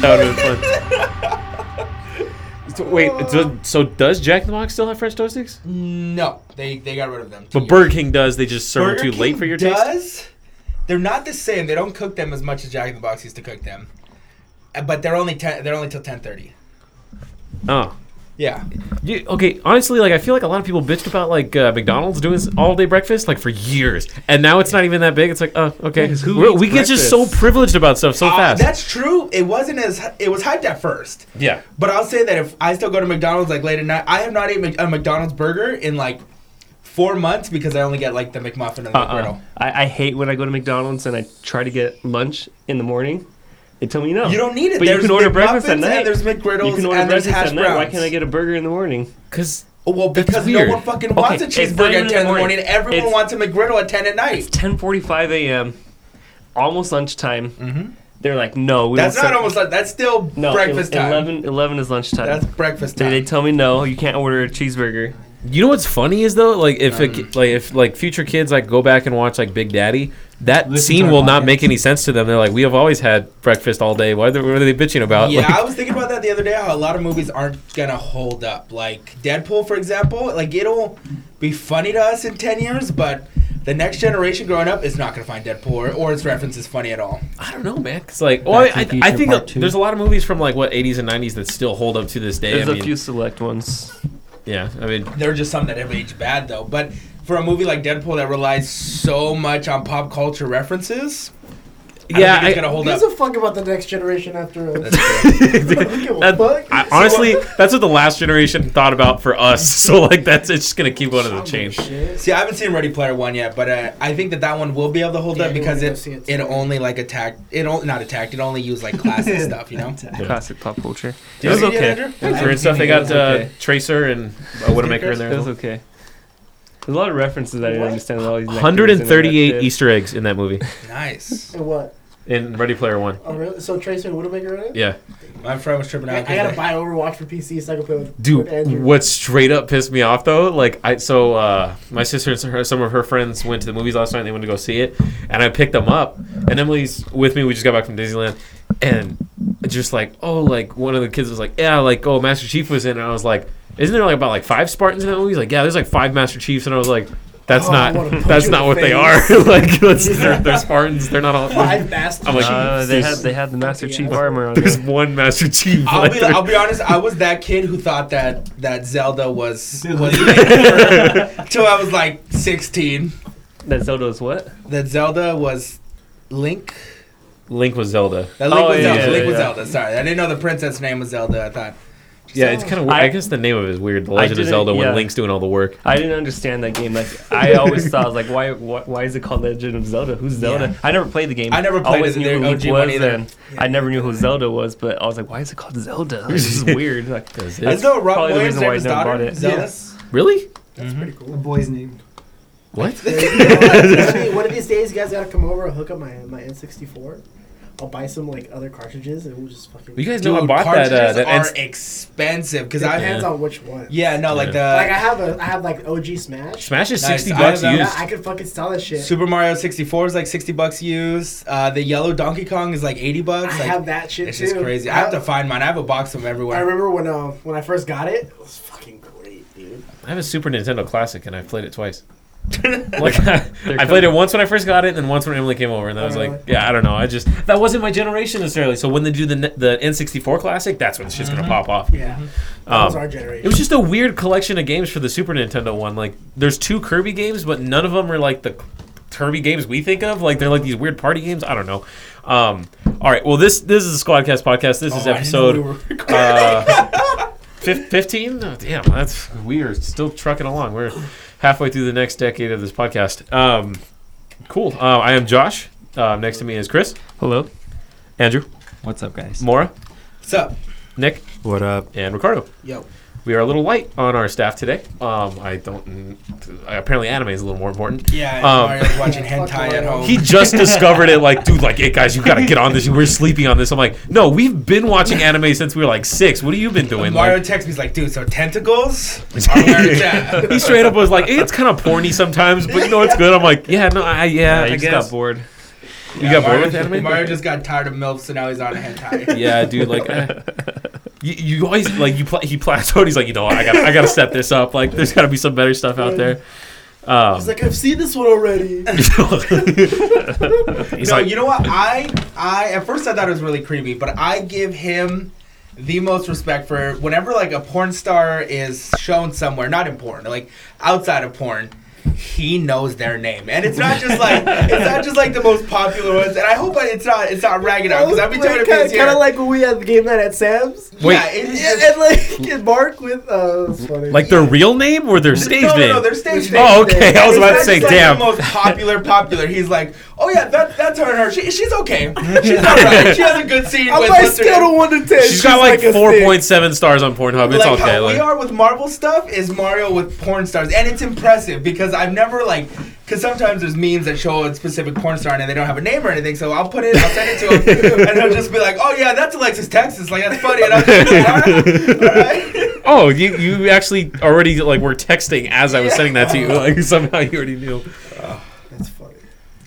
That would have been fun. So, wait, so, so does Jack in the Box still have French toast sticks? No, they they got rid of them. But Burger King does. They just serve Burger them too late for your taste. does. They're not the same. They don't cook them as much as Jack in the Box used to cook them. Uh, But they're only ten. They're only till ten thirty. Oh. Yeah. You, okay, honestly, like I feel like a lot of people bitched about like uh, McDonald's doing this all day breakfast like for years, and now it's not even that big. It's like, oh, okay, We're- we get just so privileged about stuff so Uh, fast. that's true. It wasn't as it was hyped at first. yeah, But I'll say that if I still go to McDonald's like late at night, I have not eaten a McDonald's burger in like four months because I only get like the McMuffin and the Uh-uh. McGriddle. I, I hate when I go to McDonald's and I try to get lunch in the morning. They tell me no. You don't need it. But you can order breakfast at McMuffins night. And there's McGriddles You can order and there's breakfast hash at night. Why can't I get a burger in the morning? because Oh, well, because no one fucking wants a cheeseburger at in 10 the in the morning. morning. Everyone It's- wants a McGriddle at 10 at night. It's 10:45 a.m. Almost lunchtime. Mm-hmm. They're like, no, we That's don't not almost like that's still no, breakfast time. 11, 11 is lunchtime. That's breakfast they, they tell me no, you can't order a cheeseburger. You know what's funny is though, like if a Um, ki- like if like future kids like go back and watch like Big Daddy, that scene will not make any sense to them. They're like, we have always had breakfast all day. Why are they, what are they bitching about? yeah, Like, I was thinking about that the other day. How a lot of movies aren't gonna hold up. Like Deadpool, for example. Like it'll be funny to us in ten years, but the next generation growing up is not gonna find Deadpool or, or its references funny at all. I don't know, man. It's like, well, I, Back to the I, I think Part there's a lot of movies from like what 80s and 90s that still hold up to this day. There's I a mean, few select ones. Yeah. I mean, There are just some that have aged bad though. But for a movie like Deadpool that relies so much on pop culture references, yeah. don't think I- it's gonna Who hold gives up. a fuck about the next generation after us? That- fuck? I, honestly, that's what the last generation thought about for us. So like, that's it's just gonna keep going to the chain. See, I haven't seen Ready Player One yet, but uh, I think that that one will be able to hold Yeah, up because wanna it it it too. only like attacked it only not attacked it only used like classic stuff, you know. Classic pop culture. It was you see it, okay. Andrew? It was For and stuff, they got uh, okay. Tracer and uh, Widowmaker in there. It as was well. okay. There's a lot of references that I didn't understand. All these all 138. Easter eggs in that movie Nice. And what? in Ready Player One. Oh, really? So Tracer and Widowmaker in it? Yeah, My friend was tripping out. I gotta buy Overwatch for PC so I can play with, dude. with Andrew. What straight up pissed me off though, like I so uh, my sister and her, some of her friends went to the movies last night. and They went to go see it, and I picked them up. And Emily's with me. We just got back from Disneyland, and just like oh, like one of the kids was like, yeah, like oh, Master Chief was in, and I was like, isn't there like about like five Spartans in that movie? He's like, yeah, there's like five Master Chiefs, and I was like. That's Oh, not. That's not the what they are. like, that's, they're, they're Spartans. They're not all. Five Master I'm like, Uh, they there's- had they had the Master Yeah. Chief armor on There's there. one Master Chief. I'll like, be, I'll be honest. I was that kid who thought that that Zelda was was until I was like 16. That Zelda was what? That Zelda was Link. Link was Zelda. That Link Oh, was yeah, Zelda. yeah, Link was. Zelda. Sorry, I didn't know the princess name was Zelda. I thought. Yeah, it's kind of weird. I, I- guess the name of it is weird. The Legend of didn't- Zelda when yeah. Link's doing all the work. I didn't understand that game. Like I always thought, I was like, why, why, why is it called Legend of Zelda? Who's Zelda? Yeah. I never played the game. I never played always it, knew who Link OG was, either. and I never knew who Zelda was. But I was like, why is it called Zelda? This is weird. Like, Does I it? know Rob probably the reason why I never bought it. Zelda. Yes. Really? That's Mhm. pretty A cool. boy's name. What? One of these days, you guys gotta come over and hook up my my N64. I'll buy some like other cartridges and we'll just fucking. You guys know I Dude, bought that. Uh, cartridges that are N- expensive because I Depends on which one. yeah no like the Like I the have a I have like OG Smash. Smash is Nice. sixty I bucks have that. used. Yeah, I could fucking sell that shit. Super Mario 64 is like 60 bucks used. Uh, the yellow Donkey Kong is like 80 bucks. I like, have that shit it's too. just crazy. I have to find mine. I have a box of them everywhere. I remember when uh when I first got it, it was fucking great, dude. I have a Super Nintendo Classic and I've played it twice. like I, I played it once when I first got it, and then once when Emily came over, and I was Oh, like, really? yeah, I don't know. I just that wasn't my generation necessarily. So when they do the the N64 Classic, that's when the shit's gonna pop off. Yeah, that was Um, our generation. It was just a weird collection of games for the Super Nintendo one. Like, there's two Kirby games, but none of them are like the Kirby games we think of. Like, they're like these weird party games. I don't know. Um, all right. Well, this this is a Squadcast podcast. This is Oh, I episode we were recording. uh, fif- 15. Oh, damn, that's we are still trucking along. We're halfway through the next decade of this podcast. Um, cool. Uh, I am Josh. Uh, next to me is Chris, hello. Andrew, What's up, guys? Mora, What's up? Nick, What up? and Ricardo. Yo. We are a little light on our staff today. Um, I don't. Apparently, anime is a little more important. Yeah, Um, Mario's watching hentai at home. He just discovered it. Like, dude, like, hey guys, you gotta get on this. We're sleeping on this. I'm like, no, we've been watching anime since we were like six. What have you been doing? Mario Like, texts me, he's like, dude, so tentacles? are where it's at." he straight up was like, it's kind of porny sometimes, but you know it's good. I'm like, yeah, no, I, yeah, Yeah, I you just guess. got bored. You got bored with anime? Mario just got tired of MILF, so now he's on a hentai. Yeah, dude. Like, eh. You, you always like you. Pla- he plateaued. He's like, you know, what, I got, I got to step this up. Like, there's got to be some better stuff out there. Um, He's like, I've seen this one already. he's no, like, you know what? I I at first I thought it was really creepy, but I give him the most respect for whenever like a porn star is shown somewhere, not in porn, like outside of porn. He knows their name, and it's not just like it's not just like the most popular ones. And I hope it's not it's not ragging out because every time it appears kind here, of like when we had the game night at Sam's. Wait. yeah, it's Yeah, just, and like and Mark with uh, funny. like their real name or their stage no, name? no, no, they're stage Oh, names. oh, okay. I was about to say, just, like, damn. The most popular, popular. He's like, oh yeah, that, that's her and her. She, she's okay. She's alright. She has a good scene on with my what's her scale name? of one to ten, She's got like a four six. point seven stars on Pornhub. It's like okay. how Like, we are with Marvel stuff is Mario with porn stars, and it's impressive because I've never like, because sometimes there's memes that show a specific porn star and they don't have a name or anything. So I'll put it, I'll send it to him, and he'll just be like, "Oh yeah, that's Alexis Texas. Like that's funny." And I'm just like, all right, all right. oh, you you actually already like were texting as I was Yeah. sending that to you. Like somehow you already knew.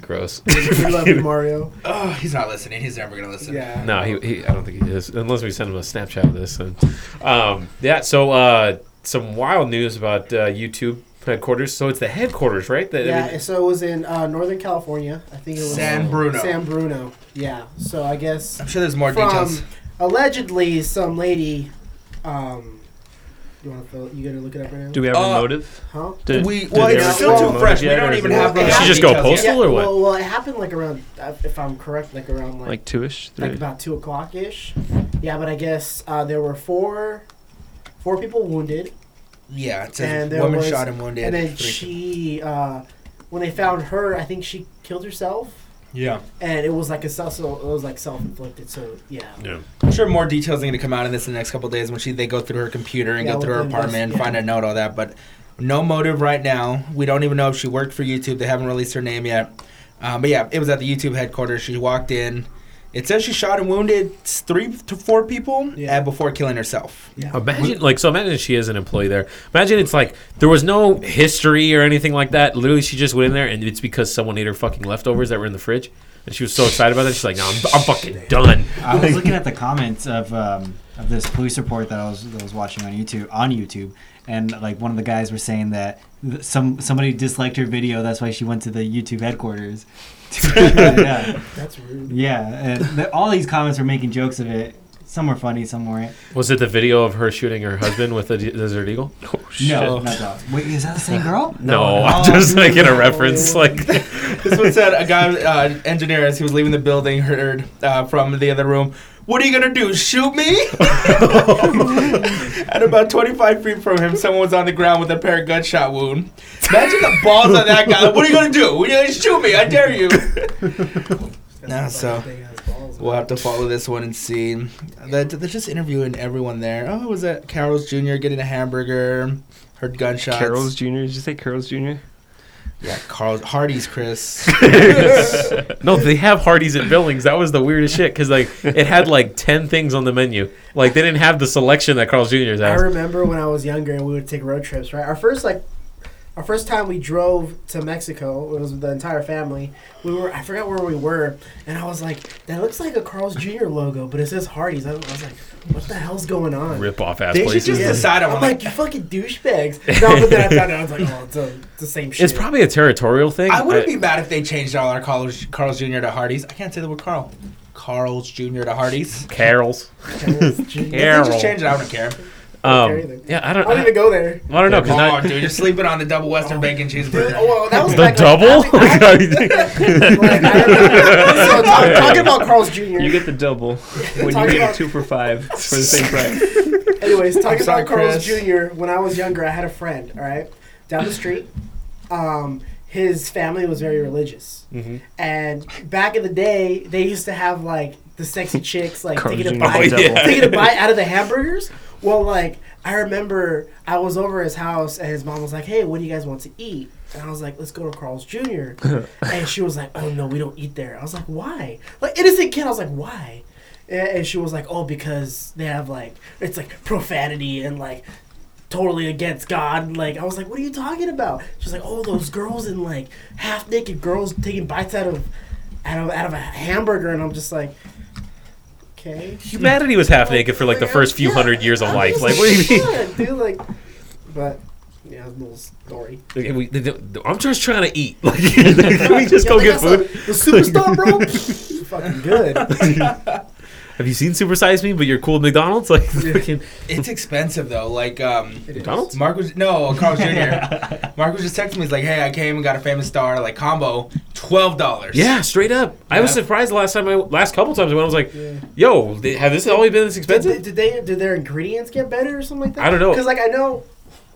That's funny. Gross. We love you, Mario. Oh, he's not listening. He's never gonna listen. Yeah. No, he, he I don't think he is unless we send him a Snapchat of this. And, um, yeah. So uh, some wild news about uh, YouTube headquarters. So it's the headquarters, right? That, I Yeah, mean, so it was in uh, Northern California. I think it was San Bruno. San Bruno. Yeah. So I guess I'm sure there's more from details. allegedly some lady. Um, you want to? You gonna look it up right now? Do we have a Uh, motive? huh? Did- We well, they it's release still the too motive fresh. We yet, don't is even it- have. Did really she just go details yet. postal? or what? Well, well, it happened like around, uh, if I'm correct, like around like, Like two-ish, like three. about two o'clock ish. Yeah, but I guess uh, there were four, four people wounded, Yeah, it says And there woman was- shot and wounded. and then she, uh, when they found her, I think she killed herself, Yeah, and it was like a self, it was like self inflicted. So yeah. yeah. I'm sure more details are going to come out in this in the next couple of days when she they go through her computer and Yeah, go through her with the apartment, invest- find a note, all that. But no motive right now. We don't even know if she worked for YouTube. They haven't released her name yet. Um, but yeah, it was at the YouTube headquarters. She walked in. It says she shot and wounded three to four people Yeah. uh, before killing herself. Yeah. Imagine like so. Imagine she is an employee there. Imagine it's like there was no history or anything like that. Literally, she just went in there and it's because someone ate her fucking leftovers that were in the fridge, and she was so excited about that. She's like, "No, I'm, I'm fucking done." I was looking at the comments of um, of this police report that I was that I was watching on YouTube on YouTube, and like one of the guys were saying that some somebody disliked her video. That's why she went to the YouTube headquarters. yeah, That's rude. yeah, and the, all these comments are making jokes of it. Some were funny, some weren't. Was it the video of her shooting her husband with a desert eagle? Oh, shit. No, not that. Wait, is that the same girl? No, no. I'm just making a reference. Like, This one said a guy, uh, engineer, as he was leaving the building, heard uh, from the other room, "What are you gonna do? Shoot me?" At about 25 feet from him, someone was on the ground with a pair of gunshot wound. Imagine the balls on that guy. What are you gonna do? What are you gonna shoot me? I dare you. Nah, so- We'll have to follow this one and see. They're, they're just interviewing everyone there. Oh, was that Carol's Jr. getting a hamburger? Heard gunshots. Carol's Jr. Did you say Carol's Jr.? Yeah, Carl Hardee's Chris. no, they have Hardee's at Billings. That was the weirdest shit because like it had like ten things on the menu. Like they didn't have the selection that Carl's Jr.'s has. I remember when I was younger and we would take road trips, right? Our first like our first time we drove to Mexico, it was with the entire family. We were I forgot where we were, and I was like, that looks like a Carl's Jr. logo, but it says Hardee's. I, I was like, what the hell's going on? Rip off ass They should places. just Yeah. decide on I'm one. like, you fucking douchebags. No, but then I found out I was like, oh, it's, a, it's the same shit. It's probably a territorial thing. I wouldn't be mad if they changed all our Carl's, Carl's Jr. to Hardee's. I can't say the word Carl. Carl's Jr. to Hardee's. Carol's. Carl's Jr. If they just change it, I don't care. Um, anything. yeah, I I don't. I don't I, even go there. I don't know because oh, now dude, you're sleeping on the double Western bacon cheeseburger. oh, well, that was the back, double. Like, I- I- I- so talk, talking about Carl's Jr. You get the double when you Talking get about- a two for five for the same price. Anyways, talking sorry, about Carl's Chris. Jr. When I was younger, I had a friend. All right, down the street. Um, his family was very religious, Mhm. and back in the day, they used to have like the sexy chicks like Carl's taking a bite, Oh, yeah. taking a bite out of the hamburgers. Well, like I remember, I was over his house, and his mom was like, "Hey, what do you guys want to eat?" And I was like, "Let's go to Carl's Jr." and she was like, "Oh no, we don't eat there." I was like, "Why?" Like innocent kid, I was like, "Why?" And she was like, "Oh, because they have like it's like profanity and like totally against God." Like I was like, "What are you talking about?" She's like, "Oh, those girls and like half naked girls taking bites out of out of out of a hamburger, and I'm just like, okay. Humanity was half naked for like the first few hundred years of life. Like, what do you mean? dude? Like, but yeah, little story. Okay, we- the- the- I'm just trying to eat. Like, can we just Yeah, go get food? The superstar, bro. fucking good. Have you seen Super Size Me? But you're cool at McDonald's. Like, fucking It's expensive though. Like um, It is. McDonald's. Mark was no Carl Jr. Mark was just texting me. He's like, "Hey, I came and got a famous star like combo, twelve dollars." Yeah, straight up. I was Yeah. surprised the last time I, last couple times I went, I was like, Yeah. "Yo, they, have this always been this Did they, expensive?" did they did their ingredients get better or something like that? I don't know. Because like I know,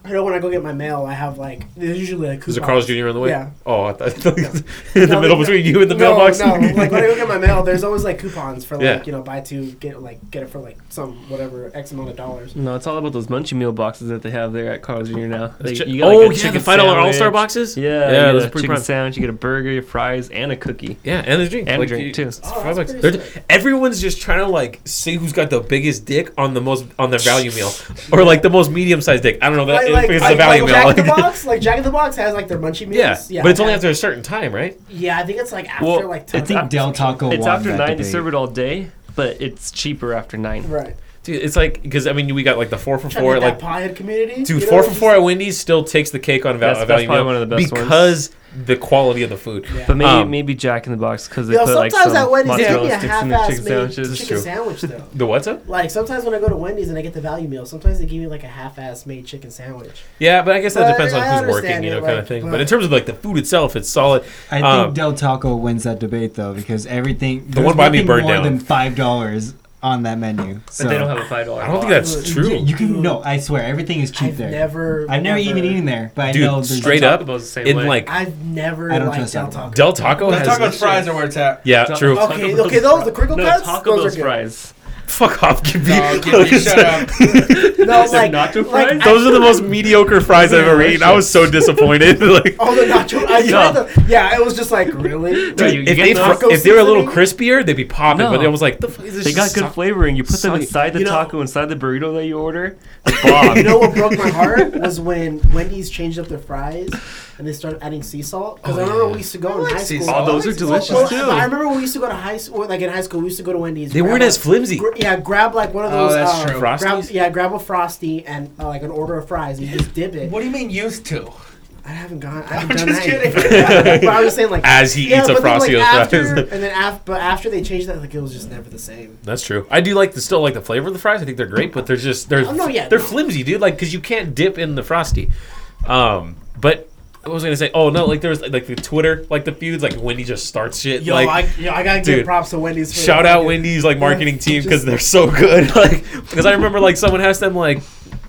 I know when I go get my mail, I have like there's usually like Is it coupons. Carl's Jr. on the way? Yeah. Oh, I thought in the No, middle no, between you and the no, mailbox. No, like when I go get my mail, there's always like coupons for like Yeah. you know buy two get like get it for like some whatever x amount of dollars. No, it's all about those Munchie meal boxes that they have there at Carl's Jr. now. They, Chi- you got, like, oh a yeah, chicken the five dollar All Star boxes. Yeah, yeah, you get those a are pretty chicken prime. sandwich, you get a burger, your fries, and a cookie. Yeah, and a drink. And a drink, you- too. it's Oh, five that's bucks. pretty Everyone's just trying to like see who's got the biggest dick on the most on the value meal, or like the most medium sized dick. I don't know that Like, like, it's like, a value like meal. Jack in the Box, like Jack in the Box has like their munchie meals. yeah, but it's only yeah. after a certain time, right? Yeah, I think it's like after Well, like. I think Del Taco It's after that nine. They serve it all day, but it's cheaper after nine. Right. Dude, it's like because I mean we got like the four for four, like that pothead community. dude, you know, four for four at Wendy's still takes the cake on val- That's- value that's probably meal one of the best ones. Because the quality of the food. Yeah. But maybe Um, maybe Jack in the Box because they Yo, put like sometimes some at Wendy's they give me mozzarella a sticks in the chicken sandwiches. chicken sandwich though. The what's up? Like sometimes when I go to Wendy's and I get the value meal, sometimes they give me like a half-ass made chicken sandwich. Yeah, but I guess that But depends on I who's working, understand you know, it, kind of thing. But, but- in terms of like the food itself, it's solid. I think Um, Del Taco wins that debate though because everything The one by me burned more down. than five dollars on that menu. So But they don't have a five dollar. I don't think that's true. You, you can no, I swear everything is cheap I've there. never. I've never even eaten there, but I know there's straight up Bell's the same in way. like I've never I don't trust Del. Taco. Del Taco Del has Taco's fries are where it's at. yeah, Ta- true. Okay, okay, those- the crinkle no, cuts, Taco those are Bell's good. fries. Fuck off, give me. No, give me shut up. No, like nacho like, fries? I- Those are the most mediocre fries I've ever eaten. I was so disappointed. like, Oh, the nacho. I Yeah. the, yeah, it was just like really. No, you- you if get they those- fr- if they were a little crispier, they'd be popping. No. But it was like, the fuck is this? They got good so- flavoring. You put them inside the You know- taco, inside the burrito that you order. Bomb. You know what broke my heart was when Wendy's changed up their fries and they started adding sea salt. Because I remember we used to go in like high sea school. Oh, those are delicious Well, too. I remember we used to go to high school, like in high school, we used to go to Wendy's. They weren't a- as flimsy. gr- yeah, grab like one of those. Oh, those. that's uh, true. Grab, yeah, grab a frosty and uh, like an order of fries. And you just dip it. What do you mean used to? I haven't gone. I haven't I'm done just that. kidding. but I was saying like As he yeah, eats a but then, frosty like, with after, fries. and then after, but after they changed that, like it was just never the same. That's true. I do like the still like the flavor of the fries. I think they're great, but they're just they're Oh, no, yeah, they're no. flimsy, dude. Like because you can't dip in the frosty. Um, but what was gonna say? Oh no, like there's like the Twitter like the feuds like Wendy just starts shit. Yo, like I, yo, I gotta dude, give props to Wendy's. For shout that. out Wendy's like marketing Yeah, team because they're so good. Like because I remember like someone asked them like,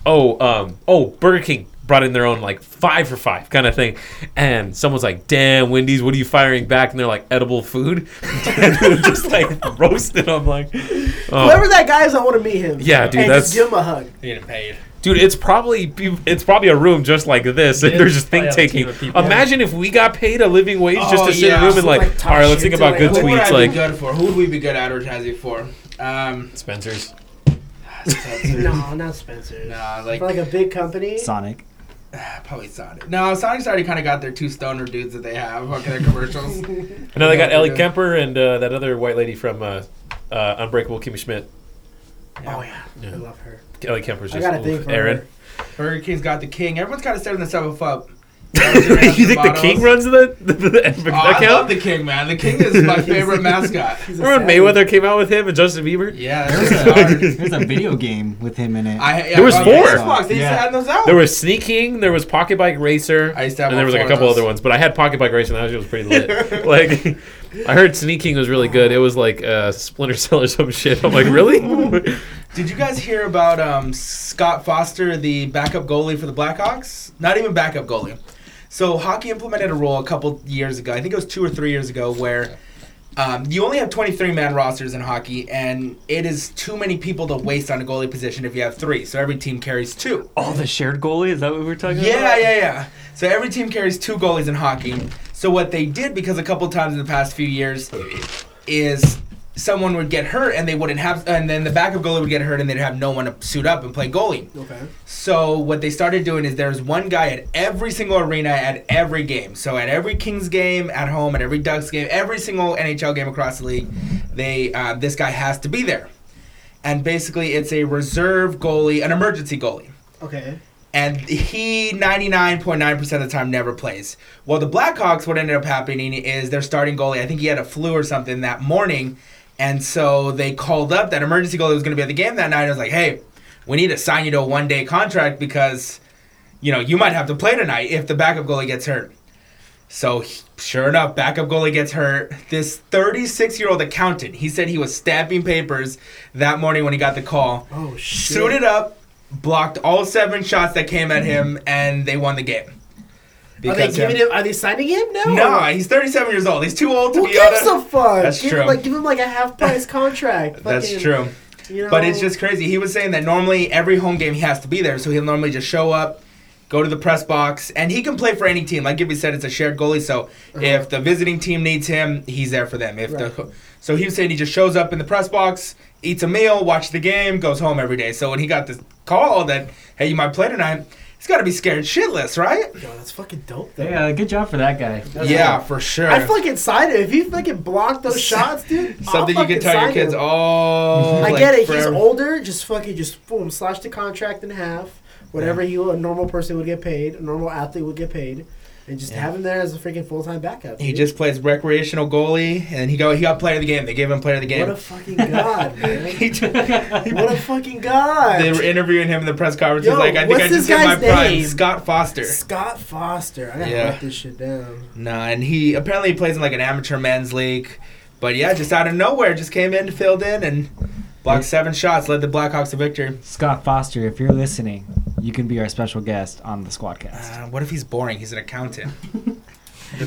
oh um oh Burger King brought in their own like five for five kind of thing, and someone's like, damn Wendy's, what are you firing back? And they're like edible food, and they're just like roasted. I'm like, oh. Whoever that guy is, I want to meet him. Yeah, dude, and that's- just give him a hug. Getting paid. Dude, it's probably it's probably a room just like this, and they're just think have a team taking. Imagine if we got paid a living wage just Oh, to sit in a room and like, Like, all right, let's think about like, good who Who would tweets. I Like be good for? Who would we be good advertising for? Um, Spencer's. No, not Spencer. nah, like For like a big company. Sonic. probably Sonic. No, Sonic's already kind of got their two stoner dudes that they have on their commercials. I know they got Ellie. Kemper and uh, that other white lady from uh, uh, Unbreakable Kimmy Schmidt. Oh yeah, Yeah. I love her. Ellie Kemper's I just got a thing for Aaron. her. Burger King's got the king. Everyone's kind of setting themselves up. you think the king runs the, the, the, the Oh, I love account? the king, man. The king is my favorite mascot. He's Remember savage. Mayweather came out with him and Justin Bieber? Yeah, There's that's a, there's a video game with him in it. I, yeah, There was on four. Xbox, they used Yeah. to have those out. There was Sneak King, there was Pocket Bike Racer, I used to have and there was like a couple other ones. But I had Pocket Bike Racer, and that was pretty lit. like, I heard Sneak King was really good. It was like uh, Splinter Cell or some shit. I'm like, really? Did you guys hear about um, Scott Foster, the backup goalie for the Blackhawks? Not even backup goalie. So hockey implemented a rule a couple years ago. I think it was two or three years ago, where um, you only have 23 man rosters in hockey, and it is too many people to waste on a goalie position if you have three. So every team carries two. Oh, the shared goalie? Is that what we were talking about? Yeah, yeah, yeah. So every team carries two goalies in hockey. So what they did, because a couple times in the past few years, is someone would get hurt and they wouldn't have, and then the backup goalie would get hurt and they'd have no one to suit up and play goalie. Okay. So what they started doing is there's one guy at every single arena at every game. So at every Kings game at home, at every Ducks game, every single NHL game across the league, they uh, this guy has to be there. And basically, it's a reserve goalie, an emergency goalie. Okay. And he 99.9% of the time never plays. Well, the Blackhawks, what ended up happening is their starting goalie, I think he had a flu or something that morning. And so they called up that emergency goalie was going to be at the game that night. I was like, hey, we need to sign you to a one day contract because, you know, you might have to play tonight if the backup goalie gets hurt. So sure enough, backup goalie gets hurt. This 36 year old accountant, he said he was stamping papers that morning when he got the call. Oh shit. Suited up, blocked all seven shots that came at hmm. him, and they won the game. Are they giving um, him? Are they signing him now? no, or- he's 37 years old. He's too old to Who be gives on a fuck? That's give true. Him, like give him like a half price contract. That's Fucking, true. You know? But it's just crazy. He was saying that normally every home game he has to be there, so he'll normally just show up, go to the press box, and he can play for any team. Like Gibby said, it's a shared goalie, so uh-huh. if the visiting team needs him, he's there for them. If Right. the so he was saying he just shows up in the press box, eats a meal, watches the game, goes home every day. So when he got this call that hey, you might play tonight, he's got to be scared shitless, right? Yo, that's fucking dope though. Yeah, good job for that guy. That's yeah, dope. for sure. I fucking sign it. If he fucking blocked those shots, dude. Something you can tell your kids. him. Oh, I like, get it. He's older. Just fucking just boom, slash the contract in half. Whatever you a normal person would get paid, a normal athlete would get paid, and just Yeah. have him there as a freaking full time backup. He just plays recreational goalie, and he go he got player of the game. They gave him player of the game. what a fucking god, man. He what a fucking god. they were interviewing him in the press conference. Yo, He's like, I think I just hit my guy's prime. name? Scott Foster. Scott Foster. I gotta Yeah. write this shit down. Nah, and he apparently he plays in like an amateur men's league. But yeah, just out of nowhere, just came in, filled in, and blocked seven shots, led the Blackhawks to victory. Scott Foster, if you're listening, you can be our special guest on the Squadcast. Uh, what if he's boring? He's an accountant.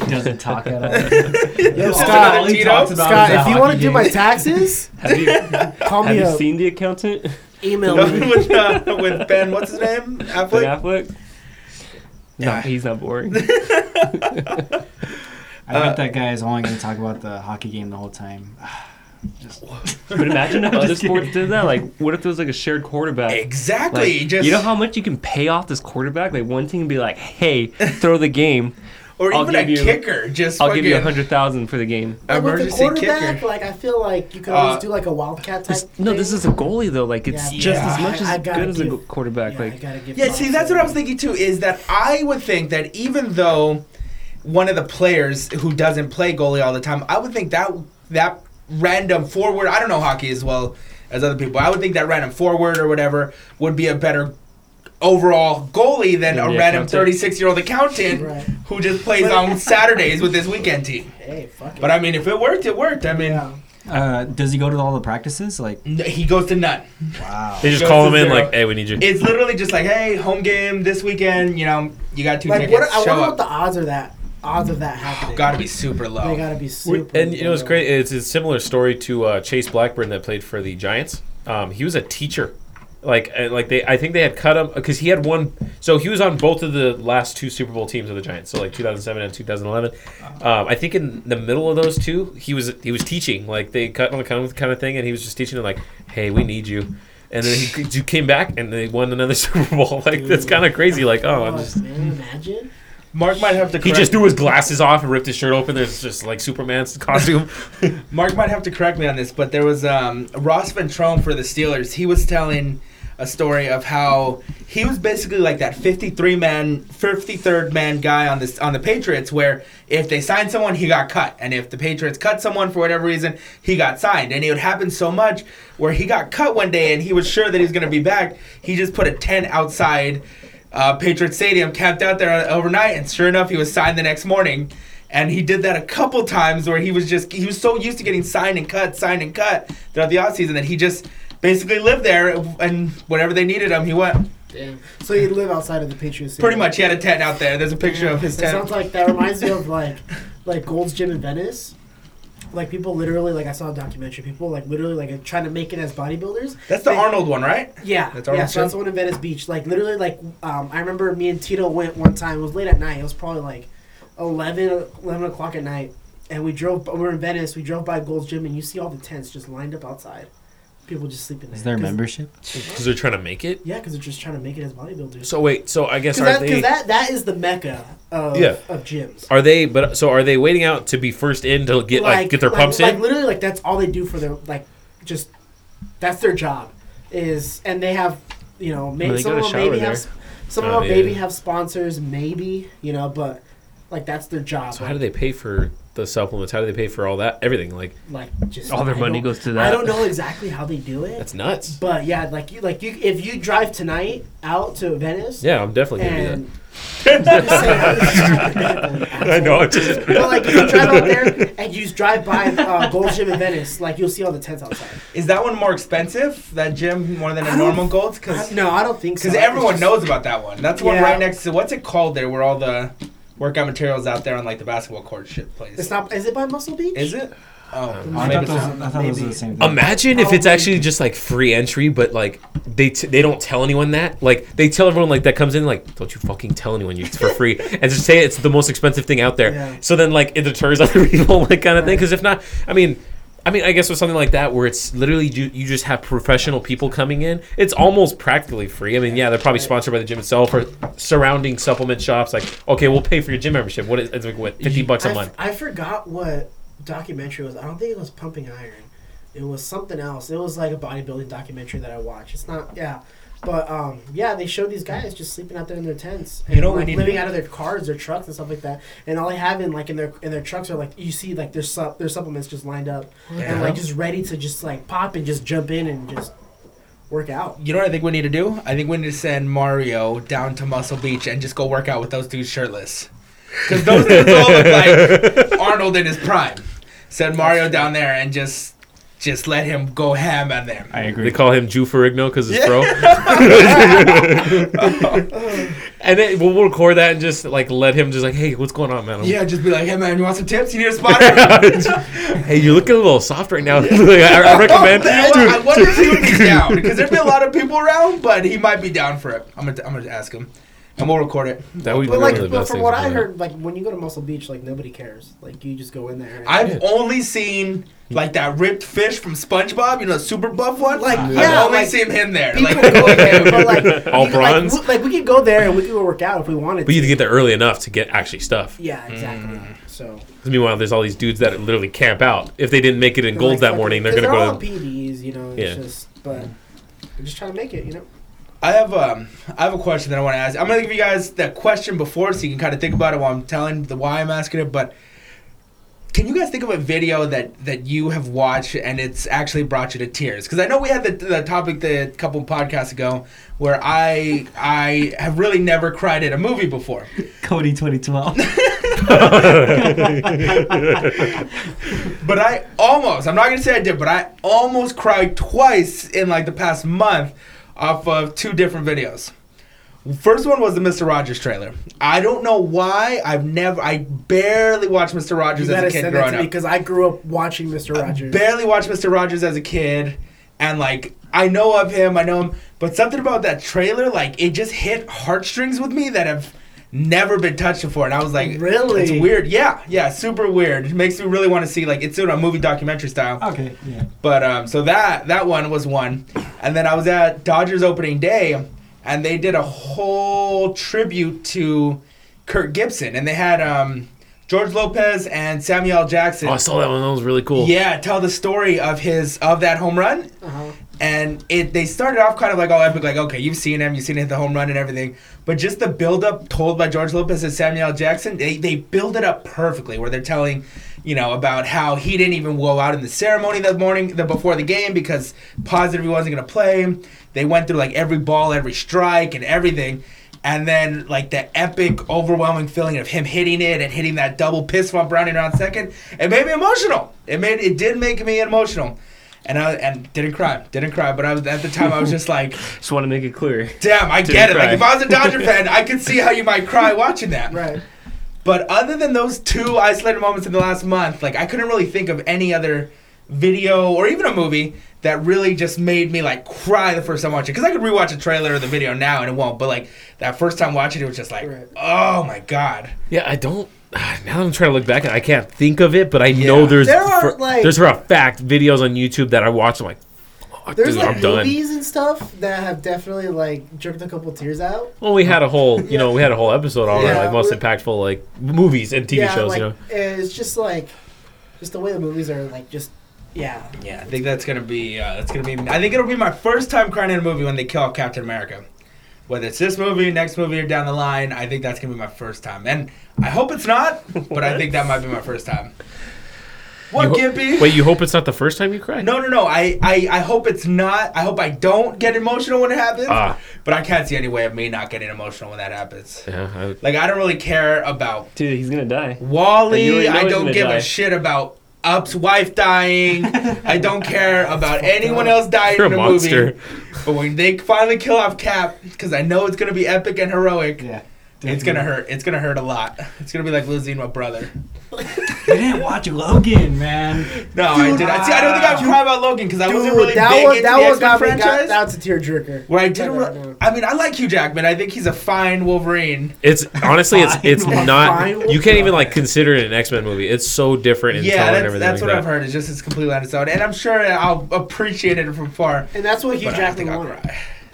Doesn't talk at all. Yo, Just Scott, another all he Tito? talks about Scott, if you want to do my taxes, Have you, call have me you up. seen the accountant? Email No, me. with, uh, with Ben, what's his name? Ben Affleck. Affleck? No, Yeah. he's not boring. I bet that guy is only going to talk about the hockey game the whole time. But imagine if other just sports did that. Like, what if there was like a shared quarterback? Exactly. Like, just you know how much you can pay off this quarterback? Like one team can be like, "Hey, throw the game. or I'll even a you- kicker. Just I'll give you a hundred thousand for the game." Like, with the emergency quarterback, kicker. like I feel like you could always Uh, do like a wildcat type. This- no, this is a goalie though. Like it's Yeah, just yeah. as much I- I as gotta good as a quarterback. Yeah, like Yeah, see, that's what I him. was thinking too. Is that I would think that even though one of the players who doesn't play goalie all the time, I would think that that random forward. I don't know hockey as well as other people. I would think that random forward or whatever would be a better overall goalie than Than a random 36 year old accountant Right. who just plays on Saturdays with his weekend team. Hey, fuck it. But I mean, if it worked, it worked. I mean, yeah. Uh, does he go to all the practices? Like, n- he goes to none. wow. They just call to him in zero. like, "Hey, we need you." It's literally just like, hey, home game this weekend. You know, you got two Like, tickets. what? I wonder up. what the odds are that odds of that happening. Got to be super low. They gotta be super. and you know it's great. It's a similar story to uh, Chase Blackburn that played for the Giants. Um, he was a teacher. Like, uh, like they, I think they had cut him because he had one. So he was on both of the last two Super Bowl teams of the Giants. So like 2007 and 2011. Um, I think in the middle of those two, he was he was teaching. Like they cut him kind of kind of thing, and he was just teaching them like, "Hey, we need you." And then he, he came back and they won another Super Bowl. Like that's kind of crazy. Like, oh, I'm Fuck, just. man, imagine. Mark might have to. He Correct, just threw his glasses off and ripped his shirt open. There's just like Superman's costume. Mark might have to correct me on this, but there was um, Ross Ventrone for the Steelers. He was telling a story of how he was basically like that 53 man, 53rd man guy on this on the Patriots, where if they signed someone, he got cut, and if the Patriots cut someone for whatever reason, he got signed, and it would happen so much where he got cut one day and he was sure that he was going to be back. He just put a tent outside uh, Patriot Stadium, camped out there overnight, and sure enough, he was signed the next morning. And he did that a couple times where he was just he was so used to getting signed and cut, signed and cut throughout the offseason that he just basically lived there and whenever they needed him, he went. Damn. So you live outside of the Patriots. Pretty much, he had a tent out there. There's a picture of his That tent. sounds like that reminds me of like like Gold's Gym in Venice. Like people literally like I saw a documentary. People like literally like trying to make it as bodybuilders. That's the They- Arnold one, right? Yeah, That's yeah. Arnold So that's the one in Venice Beach. Like literally, like um, I remember me and Tito went one time. It was late at night. It was probably like 11, 11 o'clock at night, and we drove. We were in Venice. We drove by Gold's Gym, and you see all the tents just lined up outside. People just sleeping there. Is there a 'Cause- membership? Because they're trying to make it. Yeah, because they're just trying to make it as bodybuilders. So wait, so I guess Because are that, they 'cause that, that is the mecca of, Yeah. of gyms. are they? But so are they waiting out to be first in to get like, get their like, pumps like, in? literally, like that's all they do for their like, just that's their job is, and they have you know maybe they some got of them maybe shower have some Oh, of them yeah, maybe have sponsors, maybe you know, but like that's their job. So how do they pay for the supplements? How do they pay for all that? Everything like like just All their I money goes to that. I don't know exactly how they do it, that's nuts. but yeah, like you like you if you drive tonight out to Venice. Yeah, I'm definitely gonna And I'm I know. I'm just But like if you drive out there and you just drive by uh, Gold's Gym in Venice, like you'll see all the tents outside. Is that one more expensive? That gym more than a normal Gold's? I- Because no, I don't think so. Because everyone just- knows about that one. That's the one right next to what's it called there, where all the workout materials out there on like the basketball court shit place. It's not. Is it by Muscle Beach? Is it? Oh, I maybe thought those. I thought those were the same thing. Imagine if it's actually just like free entry, but like they t- they don't tell anyone that. Like they tell everyone like that comes in like, don't you fucking tell anyone you it's for free, and just say it's the most expensive thing out there. Yeah. So then like it deters other people, like kind of thing. Because if not, I mean. I mean, I guess with something like that, where it's literally you, you just have professional people coming in, it's almost practically free. I mean, yeah, they're probably sponsored by the gym itself or surrounding supplement shops. Like, okay, we'll pay for your gym membership. What is it's like what fifty bucks I, a f- month? I forgot what documentary was. I don't think it was Pumping Iron. It was something else. It was like a bodybuilding documentary that I watched. It's not. Yeah. But um, yeah, they showed these guys just sleeping out there in their tents, and You know like, living out of their cars, their trucks, and stuff like that. And all they have in like in their in their trucks are like you see like their sup their supplements just lined up and like just ready to just like pop and just jump in and just work out. You know what I think we need to do? I think we need to send Mario down to Muscle Beach and just go work out with those dudes shirtless. Because those dudes all look like Arnold in his prime. Send Mario down there and just just let him go ham on them. I agree. They call him Jew Ferrigno because it's bro. and then we'll record that and just like let him just like, hey, what's going on, man? Yeah, just be like, hey man, you want some tips? You need a spotter? hey, you're looking a little soft right now. Like, I, I recommend. I wonder if he would be down because there'd be a lot of people around, but he might be down for it. I'm gonna, I'm gonna ask him, and we'll record it. That would be But one like, of the but best from things what I do. heard, like when you go to Muscle Beach, like nobody cares. Like you just go in there. And, I've Yeah. only seen like that ripped fish from SpongeBob, you know, the super buff one. Like, I've yeah, only like, seen him there. people Like, go there, but like All we- bronze? Like, we- like we could go there and we could go work out if we wanted. To. But you to. have to get there early enough to get actually stuff. Yeah, exactly. Mm. So 'Cause meanwhile, there's all these dudes that literally camp out. If they didn't make it in they're Golds like that fucking- morning, they're 'cause gonna they're go all to. PDs, you know. It's Yeah. just, but they're just trying to make it, you know. I have um, I have a question that I want to ask. I'm gonna give you guys that question before, so you can kind of think about it while I'm telling the why I'm asking it. But can you guys think of a video that that you have watched and it's actually brought you to tears? Because I know we had the, the topic the couple podcasts ago where I I have really never cried at a movie before. Cody 2012. But I almost, I'm not going to say I did, but I almost cried twice in like the past month off of two different videos. First one was the Mr. Rogers trailer. I don't know why. I've never, I barely watched Mr. You Rogers as a kid growing up. because I grew up watching Mr. Rogers. Barely watched Mr. Rogers as a kid, and like I know of him, I know him, but something about that trailer, like it just hit heartstrings with me that have never been touched before, and I was like, Really? It's weird, yeah, yeah, super weird. It makes me really want to see like it's in a movie documentary style. okay, yeah. But um, so that that one was one, and then I was at Dodgers opening day, and they did a whole tribute to Kirk Gibson, and they had um, George Lopez and Samuel Jackson. Oh, I saw that one. That was really cool. Yeah, tell the story of his of that home run, Uh-huh. And it they started off kind of like all epic, like okay, you've seen him, you've seen him hit the home run and everything, but just the build up told by George Lopez and Samuel Jackson, they they build it up perfectly, where they're telling, you know, about how he didn't even go out in the ceremony that morning, the before the game because positive he wasn't gonna play. They went through like every ball, every strike, and everything. And then, like the epic, overwhelming feeling of him hitting it and hitting that double piss bump rounding around second, it made me emotional. It made it did make me emotional, and I and didn't cry, didn't cry. But I was at the time I was just like, Just want to make it clear. damn, I Didn't get it. cry. Like if I was a Dodger fan, I could see how you might cry watching that. Right. But other than those two isolated moments in the last month, like I couldn't really think of any other video or even a movie that really just made me like cry the first time watching. Because I could rewatch a trailer or the video now and it won't. But like that first time watching it was just like, Right. oh my god. Yeah, I don't. Now that I'm trying to look back, I can't think of it, but I know there's There are, for, like- there's for a fact videos on YouTube that I watch. I'm like, fuck, There's dude, like I'm done. movies and stuff that have definitely like jerked a couple tears out. Well, we had a whole, you know, we had a whole episode on Yeah. like most impactful like movies and TV yeah, shows. like you know, it's just like just the way the movies are like just yeah. Yeah, I think that's gonna be uh, that's gonna be. I think it'll be my first time crying in a movie when they kill off Captain America. Whether it's this movie, next movie, or down the line, I think that's gonna be my first time. And I hope it's not, but I think that might be my first time. What, You ho- Gimpy? Wait, you hope it's not the first time you cry? No, no, no. I, I, I hope it's not. I hope I don't get emotional when it happens. Ah, But I can't see any way of me not getting emotional when that happens. yeah. I, Like I don't really care about Dude, he's gonna die. You Wally. already know I don't give die. a shit about Up's wife dying. I don't care about anyone else dying you're a in the monster. movie. But when they finally kill off Cap, because I know it's gonna be epic and heroic, Yeah. It's gonna hurt. It's gonna hurt a lot. It's gonna be like losing my brother. You didn't watch Logan, man. No, I did. I see. I don't think I dude. cried about Logan because I wasn't Dude, really that big one into that the one X-Men got. Got, franchise. that's a tearjerker. Where I didn't. Right Re- I mean, I like Hugh Jackman. I think he's a fine Wolverine. it's honestly, it's it's not. You can't even like consider it an X Men movie. It's so different in Yeah, tone and that's, everything. that's like what that. I've heard. It's just it's completely on its own, and I'm sure I'll appreciate it from far. And that's what Hugh But Jackman wanted.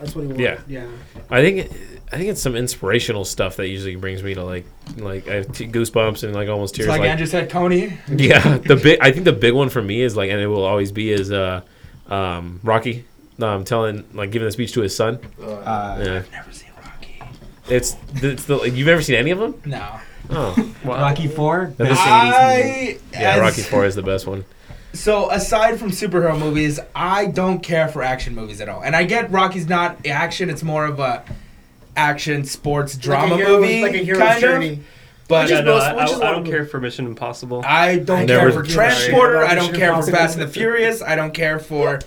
That's what he wanted. Yeah. Yeah. I think I think it's some inspirational stuff that usually brings me to like like I have t- goosebumps and like almost It's tears. like, like Andrew said, Tony. Yeah, the big. I think the big one for me is like, and it will always be is uh, um, Rocky, um, I'm telling like giving a speech to his son. Uh, Yeah, Never seen Rocky. it's it's the. You've ever seen any of them? No. Oh, Wow. Rocky Four. That is- best 80s movie. I yeah, Rocky Four is the best one. So aside from superhero movies, I don't care for action movies at all. And I get Rocky's not action; it's more of a action sports drama like a hero's, movie, like a hero's kind journey. of. But Which Yeah, is no, most- I, which is I, I don't care for Mission Impossible. I don't Never- care for Transporter. I don't care for Fast and the Furious. I don't care for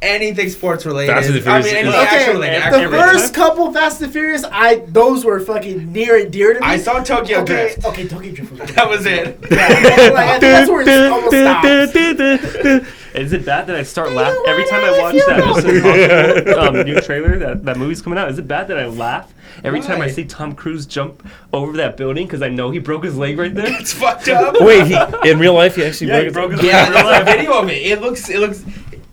anything sports related. Fast and the I mean, Furious any action Okay, related. the the action every first couple Fast and the Furious, I those were fucking near and dear to me. I saw Tokyo okay, Drift. okay, Tokyo Drift. Was That was it. like, that's where it almost stops. Is it bad that I start laughing every time I watch that Mission Impossible um, new trailer? That that movie's coming out. Is it bad that I laugh every time I see Tom Cruise jump over that building because I know he broke his leg right there? It's fucked up. Wait, he, in real life, he actually Yeah, he broke broke his. his Yeah, leg. there's a video of it. It looks. It looks.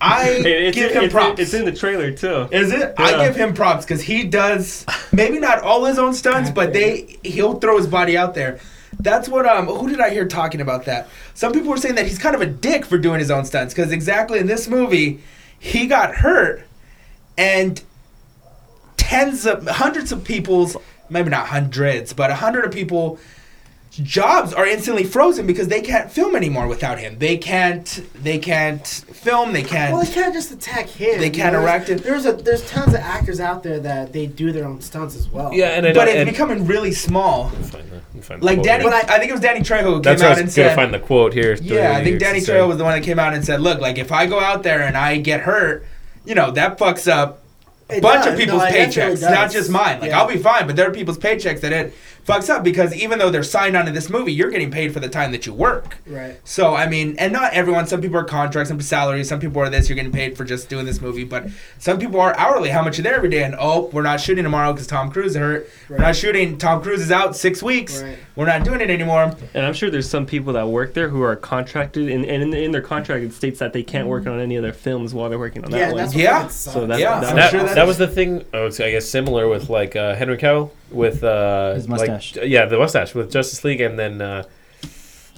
I it's, give in, him it's, props. in, it's in the trailer too. Is it? Yeah. I give him props because he does maybe not all his own stunts, but they he'll throw his body out there. That's what um who did I hear talking about that? Some people were saying that he's kind of a dick for doing his own stunts because exactly in this movie he got hurt and tens of hundreds of people's maybe not hundreds but a hundred of people jobs are instantly frozen because they can't film anymore without him. They can't they can't film, they can't Well, they can't just attack him. They can't know? erect it. There's a there's tons of actors out there that they do their own stunts as well. Yeah, and I but know- it's and- becoming really small. Find the- find the Like Danny, here. I, think it was Danny Trejo who That's came what out I and was gonna said. find the quote here. yeah, I think Danny the Trejo same. was the one that came out and said, "Look, like if I go out there and I get hurt, you know that fucks up a bunch does. of people's No, paychecks, not just mine. Like Yeah. I'll be fine, but there are people's paychecks that it fucks up because even though they're signed onto this movie, you're getting paid for the time that you work. Right. So I mean, and not everyone. Some people are contracts, some salaries, some people are this. You're getting paid for just doing this movie, but some people are hourly. How much are there every day? And oh, we're not shooting tomorrow because Tom Cruise is hurt. We're not shooting. Tom Cruise is out six weeks. Right. We're not doing it anymore. And I'm sure there's some people that work there who are contracted, and, and in, in their contract it states that they can't work on any other films while they're working on that Yeah, one. that's Yeah. So that's- Yeah, that's- that, sure that, that was the thing. I would say, I guess similar with like uh, Henry Cavill with uh, His like- mustache. yeah, the mustache with Justice League, and then uh,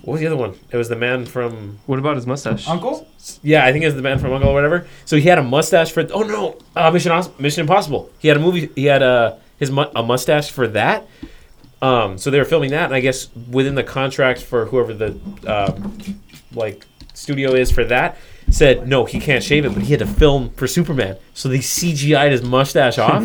what was the other one? It was the man from What about his mustache? Uncle. yeah, I think it was the man from Uncle or whatever. So he had a mustache for oh no, uh, Mission Mission Impossible. He had a movie. He had a his mu- a mustache for that. Um, so they were filming that, and I guess within the contract for whoever the um, like studio is for that said no, he can't shave it, but he had to film for Superman. So they CGI'd his mustache off,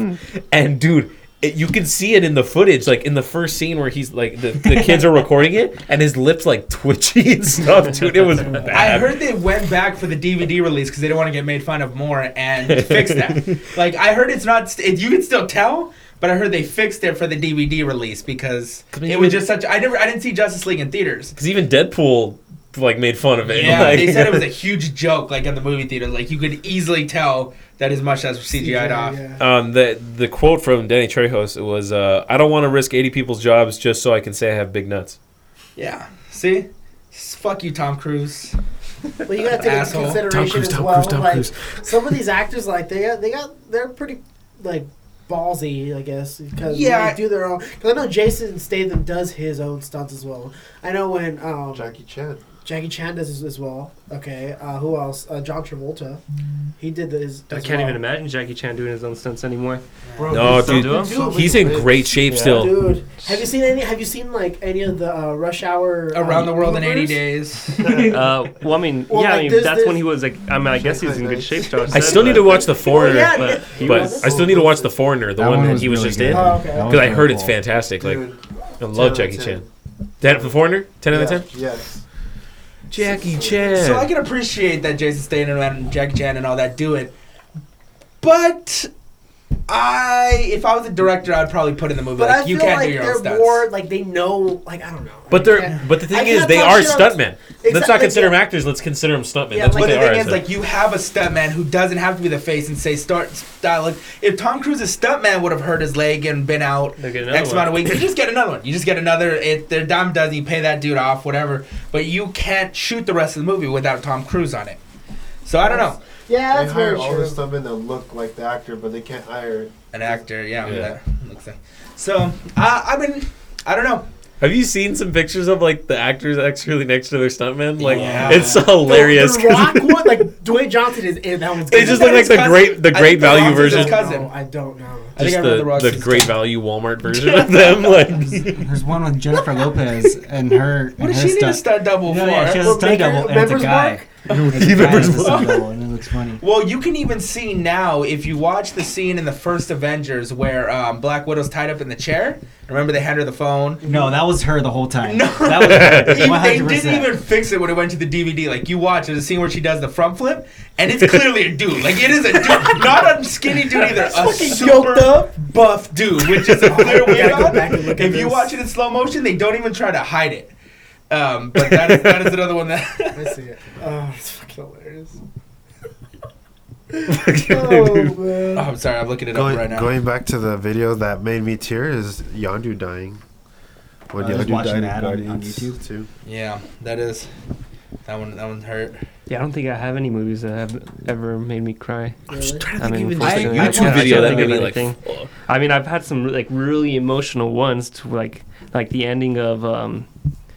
and dude. It, you can see it in the footage, like in the first scene where he's like the, the kids are recording it, and his lips like twitchy and stuff, dude. It was bad. I heard they went back for the DVD release because they didn't want to get made fun of more and fix that. like I heard it's not. St- you can still tell, but I heard they fixed it for the DVD release because I mean, it was just such. I never. I didn't see Justice League in theaters. Because even Deadpool like made fun of it. Yeah, Like- they said it was a huge joke, like in the movie theater. Like you could easily tell that his mustache was CGI'd off. Yeah. Um, the the quote from Danny Trejos was, uh, "I don't want to risk 80 people's jobs just so I can say I have big nuts." Yeah. See, fuck you, Tom Cruise. Well, you gotta take Asshole. into Tom consideration Cruise, as Tom well. Cruise, Tom like Cruise. some of these actors, like they got, they got, they're pretty like ballsy, I guess, because Yeah. they do their own. Because I know Jason Statham does his own stunts as well. I know when um, Jackie Chan. Jackie Chan does as, as well. Okay, uh, who else? Uh, John Travolta. He did this. I as can't well. even imagine Jackie Chan doing his own stunts anymore. Bro, No, he's dude, do 'em? so Dude, He's in great shape Yeah. still. Dude, have you seen any? Have you seen like any of the uh, Rush Hour Around um, the world in 80 days. Uh, well, I mean, Well, yeah, like, I mean, there's that's this- when he was like. I mean, I guess he's in good shape. Josh I still need to watch The Foreigner, yeah, but but. I still need to watch The Foreigner, the That one one that he was really just good. in, Oh, okay. Because I heard it's fantastic. Like, I love Jackie Chan. of 10. Ten, The Foreigner, ten out of ten. Yes. Jackie Chan. So I can appreciate that Jason Statham and Jackie Chan and all that do it, but I, if I was a director, I'd probably put in the movie But like I you feel can't like do your own they're stunts. more like they know. Like I don't know. but I they're can't- but the I thing is cannot they talk are shit on- stuntmen. Let's Exactly, not consider yeah. them actors. Let's consider them stuntmen. Yeah, That's like- what But they the are. thing I is, said. like, you have a stuntman who doesn't have to be the face and say start style. Like, if Tom Cruise's stuntman would have hurt his leg and been out They'll get another X one. amount of weeks, you just get another one. You just get another. It their dime does. You pay that dude off, whatever. But you can't shoot the rest of the movie without Tom Cruise on it. So I don't know. Yeah, They that's hire very all true. the stuntmen that look like the actor, but they can't hire. An actor, yeah. Yeah. That looks like. So I, I mean, I don't know. Have you seen some pictures of like the actors actually next to their stuntmen? Like Yeah. it's so hilarious. The, 'cause Rock one, like Dwayne Johnson is. is that one's They good. just that look like the cousin? great the great think The value Rock's his version. cousin. No, I don't know. I think Just I the, The Rock's the great cousin. value Walmart version of them. Like There's one with Jennifer Lopez and her. What and does her she need a stunt- stunt double Yeah, for? yeah, she has a stunt double, and it's a guy. Mark? It's a He guy members as a stunt Mark. double, and it looks funny. Well, you can even see now if you watch the scene in the first Avengers where um, Black Widow's tied up in the chair. Remember they hand her the phone. No, that was her the whole time. No, that was her. they 100%. didn't even fix it when it went to the DVD. Like you watch, there's a scene where she does the front flip, and it's clearly a dude. Like it is a dude, not a skinny dude either. A fucking super up. buff dude with just a clear I wig on. back and If you this. watch it in slow motion, they don't even try to hide it. Um, but that is, that is another one that. I see it. Oh, it's fucking hilarious. oh Oh, man. I'm sorry, I'm looking it Going, up right now. going back to the video that made me tear is Yondu dying. When I was Yondu died in that on- on Guardians YouTube. too. Yeah, that is. That one, that one hurt. Yeah, I don't think I have any movies that have ever made me cry. Really? trying I mean, even first just thing a that- I YouTube can't video that think made me like. anything. I mean, I've had some like really emotional ones to like like the ending of um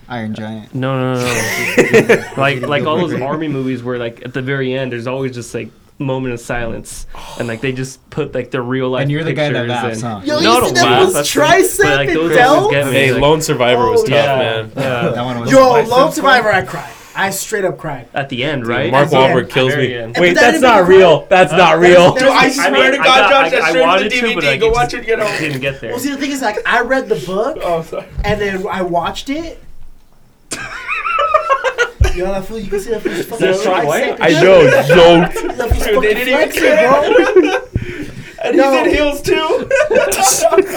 Iron Giant. no no no, no. like like all those army movies where like at the very end there's always just like moment of silence and like they just put like the real life And you're the guy that laughs, and- huh? Yo, no, you I see don't that laugh. was tricep but, like, and those Del? always get me. Hey, like, Lone Survivor was Oh, tough, yeah, man. yeah. That one was. Yo, Lone Survivor, I cried. I straight up cried. At the end, right? Mark Wahlberg kills me. end. Wait, that's didn't not make me real. That's not real. Dude, I I swear mean, to God, got- Josh, I- that's I wanted to to, but I Go watch it, get home. Didn't get there. Well, see, the thing is, like, I read the book, Oh, sorry. and then I watched it. Yo, that fool, you can see that fool's fucking That's right, tricep I shit. know, yo. That fool's Dude, they fucking didn't even flexing, care. bro. And No. he's in heels too.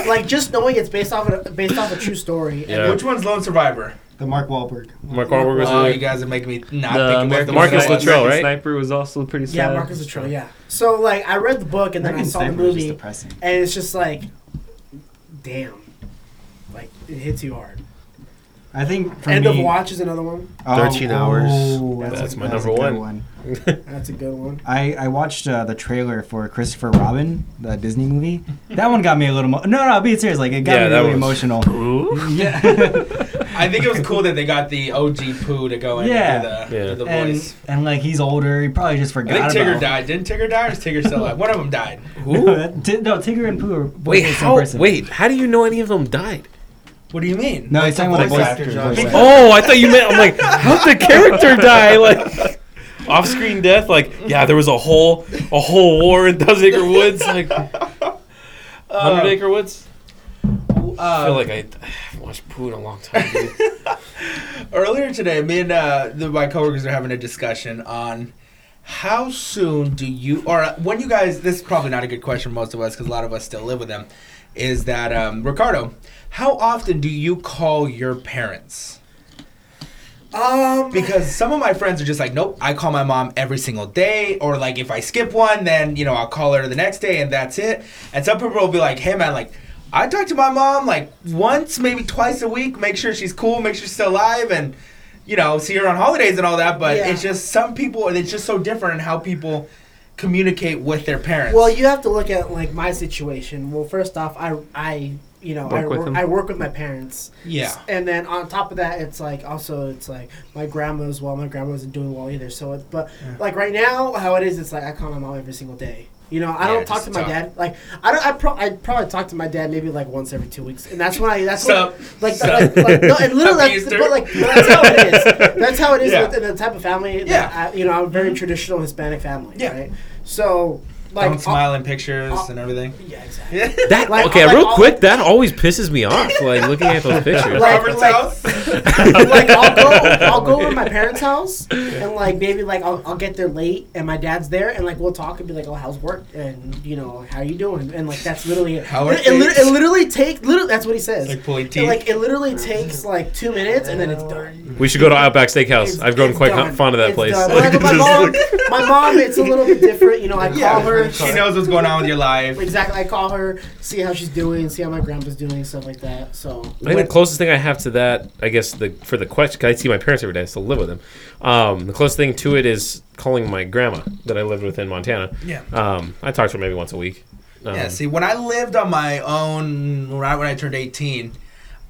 like just knowing it's based off of a, based off a true story. Yeah. Which one's Lone Survivor? The Mark Wahlberg. Mark Wahlberg was Oh, in you there. guys are making me not the think about American the Marcus one Sniper. Luttrell, right? Sniper was also pretty sad. Yeah, Marcus Luttrell. Yeah. So like, I read the book and then I American saw the Sniper is just movie, depressing. and it's just like, damn, like it hits you hard. I think for End me, of Watch is another one. Oh, 13 hours. oh, That's a- my a number good one. That's a good one. I, I watched uh, the trailer for Christopher Robin, the Disney movie. That one got me a little. Mo- no, no, being serious, like it got Yeah, me that really was- emotional. Ooh. Yeah, I think it was cool that they got the OG Pooh to go in Yeah. the, Yeah. the and voice. and like he's older, he probably just I forgot think Tigger about. died. Didn't Tigger die or is Tigger still alive? One of them died. No, Ti- no, Tigger and Pooh are both Wait, the same how? person. Wait, how do you know any of them died? What do you mean? No, he's talking about the voice voice actor, actor. Josh. voice actor. Oh, I thought you meant. I'm like, how'd the character die? Like, off-screen death. Like, yeah, there was a whole a whole war in Dozen Acre Woods. Like, Hundred Acre Woods. I feel Uh, like I, I haven't watched Pooh in a long time. Dude. earlier today, me and uh, the, my coworkers are having a discussion on how soon do you, or uh, when you guys, this is probably not a good question for most of us because a lot of us still live with them, is that, um, Ricardo, how often do you call your parents? Um, Because some of my friends are just like, nope, I call my mom every single day, or like if I skip one, then you know I'll call her the next day and that's it. And some people will be like, hey man, like I talk to my mom like once, maybe twice a week, make sure she's cool, make sure she's still alive, and you know see her on holidays and all that. But Yeah. it's just some people, it's just so different in how people communicate with their parents. Well, you have to look at like my situation. Well, first off, I I you know I Work with work. I work with my parents. yeah. And then on top of that, it's like also it's like my grandma as well. My grandma isn't doing well either. So, it, but like right now, how it is, it's like I call my mom every single day. You know, I Yeah, don't talk to my tough. dad. Like I don't. I, pro- I probably talk to my dad maybe like once every two weeks, and that's when I. That's Sup? when, like, Sup? like, like no, and literally, that's, but like that's how it is. That's how it is Yeah. within the type of family. Yeah. Mm-hmm. I, you know, I'm a very traditional Hispanic family. Yeah. Right. So like Don't uh, smile in pictures I'll- and everything. Yeah, exactly. Yeah. That Like, okay, like, real all- quick. That always pisses me off. Like looking at those pictures. Like- Robert's like- house. like I'll go, I'll go over to my parents' house, and like maybe like I'll, I'll get there late, and my dad's there, and like we'll talk and be like, "Oh, how's work?" and you know, "How are you doing?" and like that's literally it. How are it, it, lit- it literally takes literally that's what he says. Like pulling It, teeth. like it literally takes like two minutes, and then it's done. We should go to Outback Steakhouse. It's- I've grown quite done. fond of that It's place. done. When I go to my mom, my mom, it's a little bit different. You know, I call yeah, her. she knows what's going on with your life. Exactly, I call her, see how she's doing, see how my grandpa's doing, stuff like that. So I think the closest thing I have to that, I guess, the for the question, 'cause I see my parents every day. I still live with them. Um, the closest thing to it is calling my grandma that I lived with in Montana. Yeah. Um, I talk to her maybe once a week. Um, Yeah, see, when I lived on my own, right when I turned 18,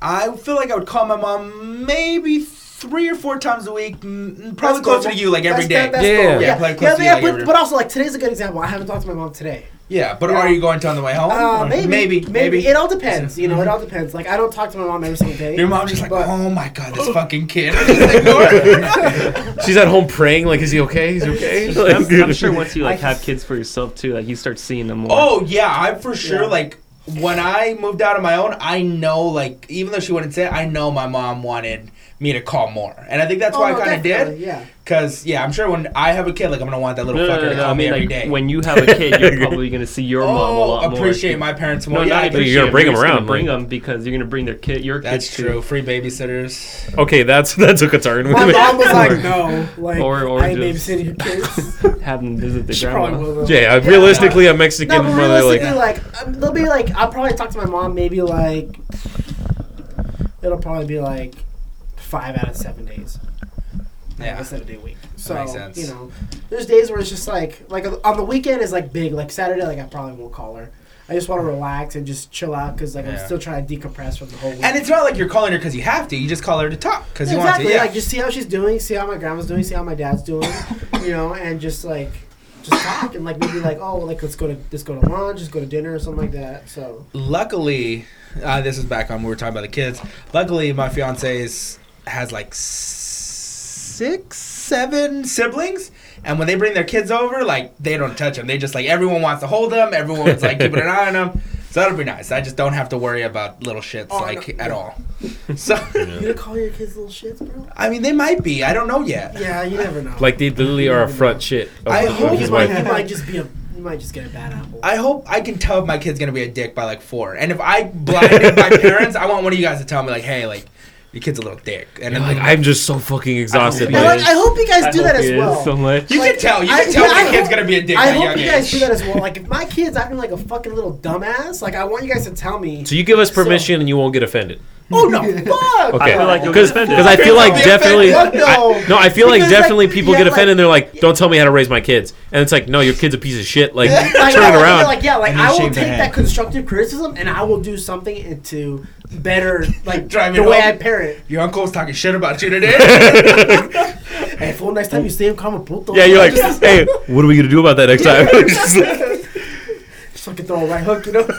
I feel like I would call my mom maybe three or four times a week, mm, probably That's closer normal. to you, like every That's- day. that- that's Yeah. normal. Yeah, yeah, like yeah, close to you, yeah, like but, but also like today's a good example. I haven't talked to my mom today. Yeah, but Yeah. are you going to on the way home? Uh, maybe, maybe, maybe, maybe. It all depends. You know, it all depends. Like I don't talk to my mom every single day. Your mom's just like, oh my god, this fucking kid. Just ignore it. She's at home praying, like, is he okay? He's okay. Like, I'm, I'm sure once you like I have kids for yourself too, like you start seeing them more. oh yeah, I'm for sure Yeah. like when I moved out on my own. I know like even though she wouldn't say it, I know my mom wanted me to call more, and I think that's Oh, why no, I kind of did. Yeah. Cause yeah, I'm sure when I have a kid, like I'm gonna want that little no, no, fucker no, to no, call I me mean, every like day. when you have a kid, you're probably gonna see your mom a oh, lot more. appreciate my parents more. No, yeah, not I You're gonna bring them around, Bring them because you're gonna bring their kid, your That's kids true. too. Free babysitters. okay, that's that's a concern. My mom was like, no, like Or- or I ain't just- babysitting your kids. Have them visit the she probably grandma. will. though. yeah, realistically, a Mexican No, but mother, realistically, like, like, um, they'll be like, I'll probably talk to my mom maybe like, it'll probably be like five out of seven days. Yeah. Like a seven day week. So, you know, there's days where it's just like, like on the weekend is like big. Like Saturday, like I probably won't call her. I just want to relax and just chill out because like Yeah. I'm still trying to decompress from the whole week. And it's not like you're calling her because you have to. You just call her to talk because you exactly, want to. Yeah. like just see how she's doing, see how my grandma's doing, see how my dad's doing, you know, and just like just talk and like maybe like oh like let's go to let's go to lunch, let's go to dinner or something like that. So Luckily, uh, this is back on when we were talking about the kids. Luckily, my fiance's has like six, seven siblings, and when they bring their kids over, like they don't touch them. They just like everyone wants to hold them. Everyone's like keeping an eye on them. So that'll be nice. I just don't have to worry about little shits Oh, like no, at yeah. all. So you gonna call your kids little shits, bro? I mean, they might be. I don't know yet. Yeah, you never know. like they literally are a front shit. Of, I of hope his you might, wife. you might just be a you might just get a bad apple. I hope I can tell if my kid's gonna be a dick by like four. And if I blinded my parents, I want one of you guys to tell me like, hey, like your kid's a little dick. And I'm then like, I'm just so fucking exhausted. hope Like, like, I hope you guys I do that hope as he is well. So much. you like, can tell. You I- can tell yeah, my I kid's gonna be a dick I at hope young you guys age. do that as well. Like if my kid's acting like a fucking little dumbass, like I want you guys to tell me. so you give us So- permission and you won't get offended. Oh no, fuck. Okay, I feel like you'll because offended. I feel like Be definitely offended. No. I- no I feel like Because, like, definitely people yeah, get like- offended and they're like don't tell me how to raise my kids and it's like no your kid's a piece of shit like Like, turn it yeah, like, around Like yeah, like And you I will shave their take head. that constructive criticism and I will do something to better like Drive the it way home. I parent. Your uncle's talking shit about you today. Hey, fool, next time you see him, come and puto. yeah you're like hey what are we gonna do about that next time Just like- just fucking throw a right hook, you know.